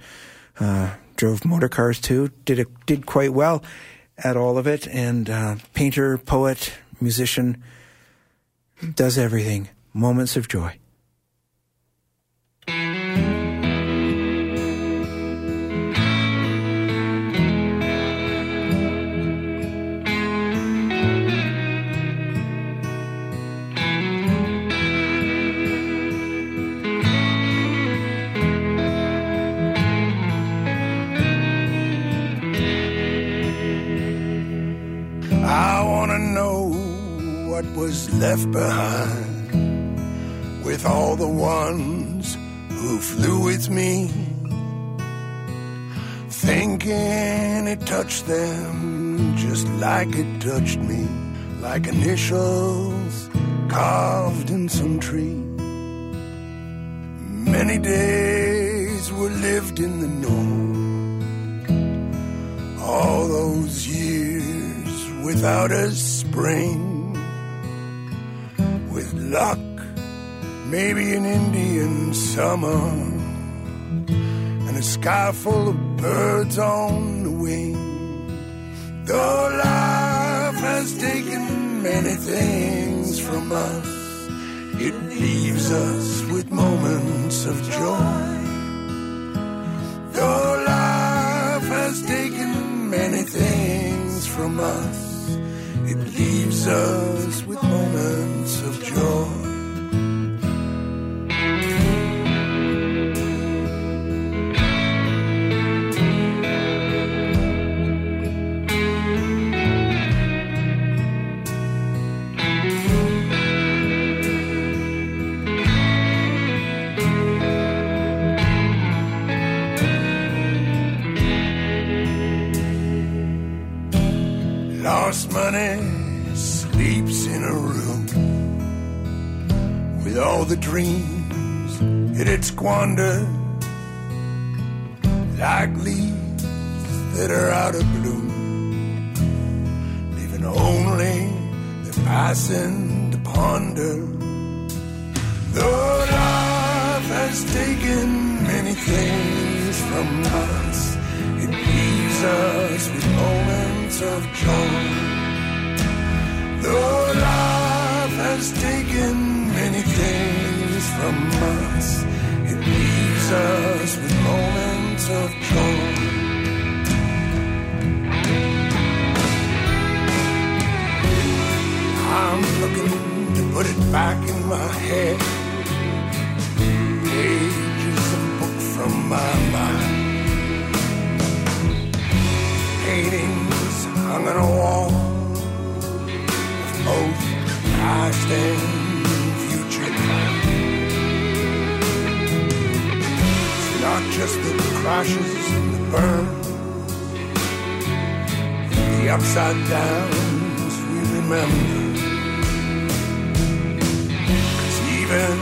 Uh, drove motor cars too. Did it did quite well at all of it. And uh, painter, poet, musician, does everything. Moments of joy. Was left behind with all the ones who flew with me, thinking it touched them just like it touched me, like initials carved in some tree. Many days were lived in the north, all those years without a spring. Luck, maybe an Indian summer, and a sky full of birds on the wing. Though life has taken many things from us. It leaves us with moments of joy. Though life has taken many things from us. It leaves us with moments of joy. With all the dreams it had squandered, like leaves that are out of bloom, leaving only the passing to ponder. Though life has taken many things from us, it leaves us with moments of joy. Though life has taken many things from us, it leaves us with moments of joy. I'm looking to put it back in my head. Pages of book from my mind. Paintings hung on a wall of both past just the crashes and the burns, the upside downs we remember. 'Cause even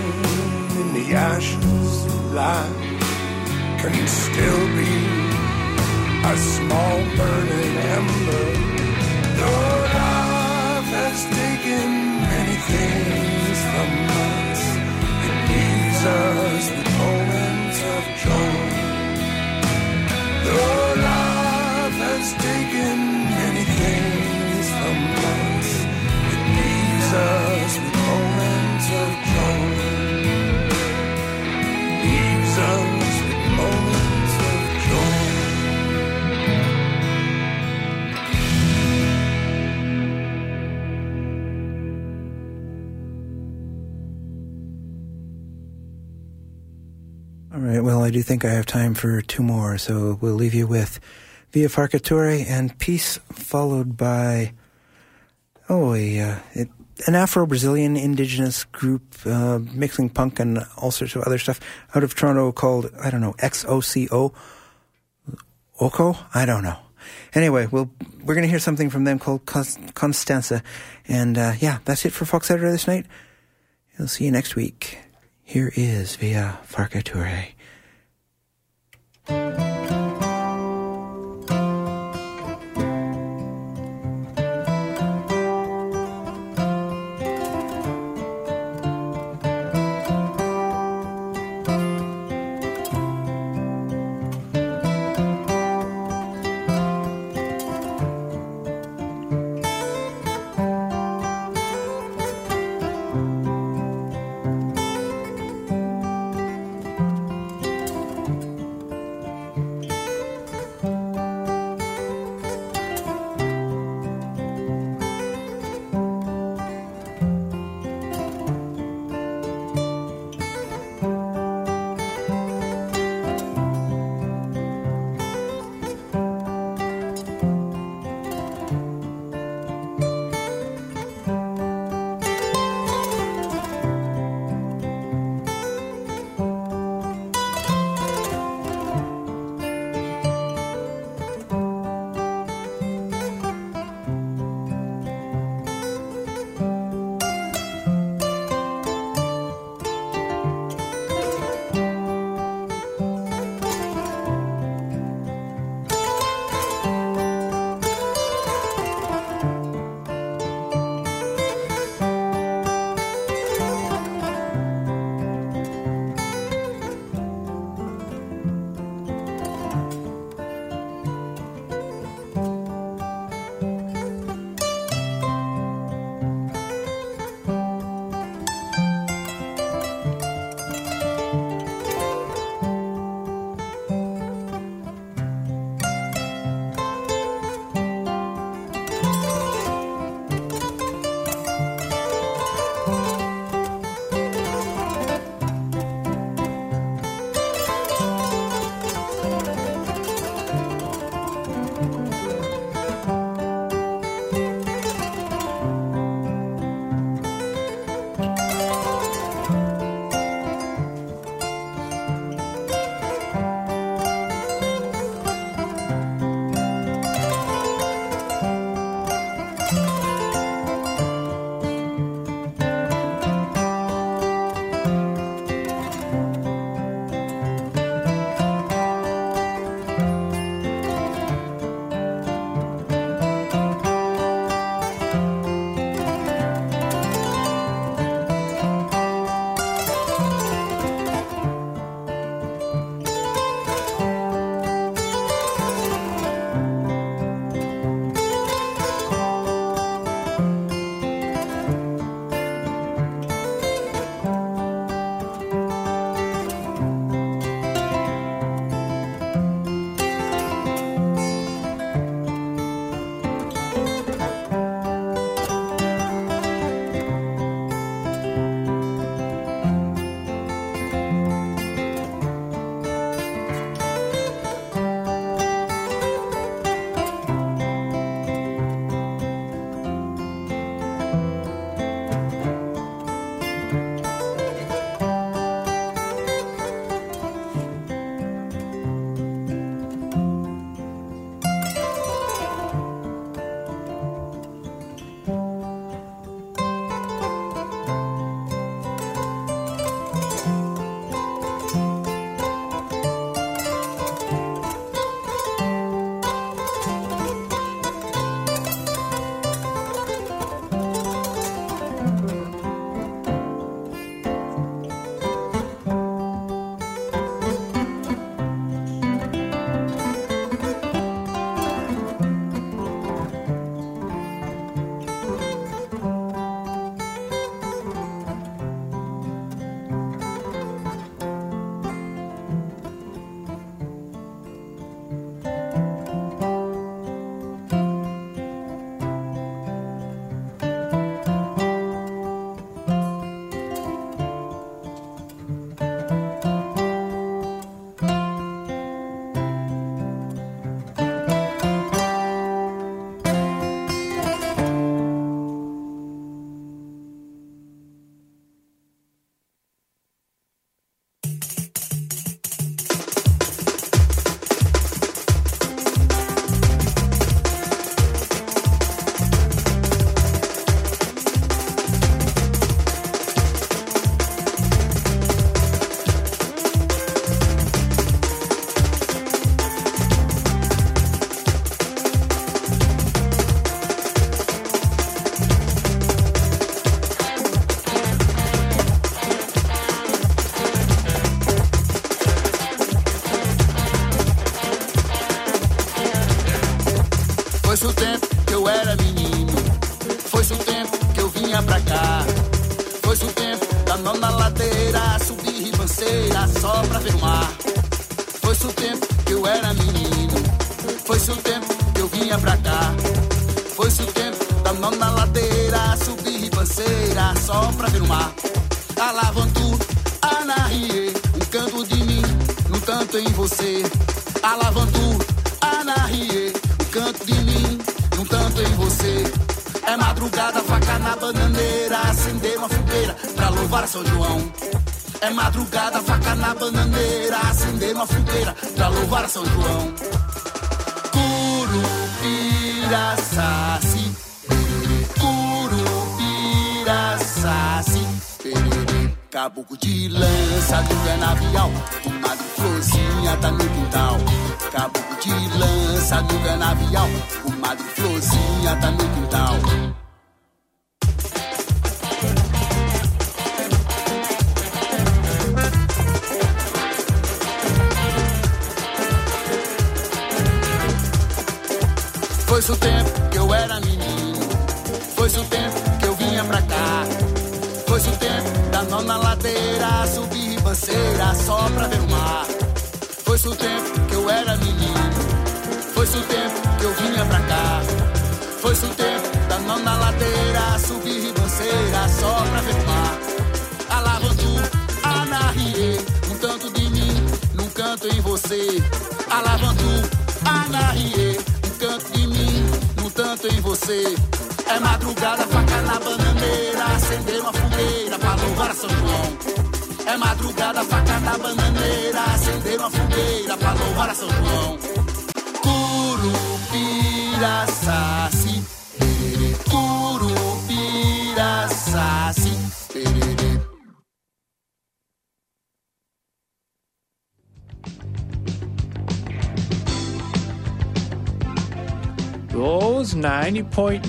in the ashes, life can still be a small burning ember. Though life has taken many things from us, it leaves us with moments us, I do think I have time for two more, so we'll leave you with Vieux Farka Toure and Peace, followed by, oh, a, uh, it, an Afro Brazilian indigenous group uh, mixing punk and all sorts of other stuff out of Toronto called, I don't know, XOCO? Oko? I don't know. Anyway, we'll, we're going to hear something from them called Constanza. And uh, yeah, that's it for Folkcetera this night. We'll see you next week. Here is Vieux Farka Toure. Ribanceira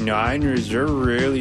Those 90.9ers are really.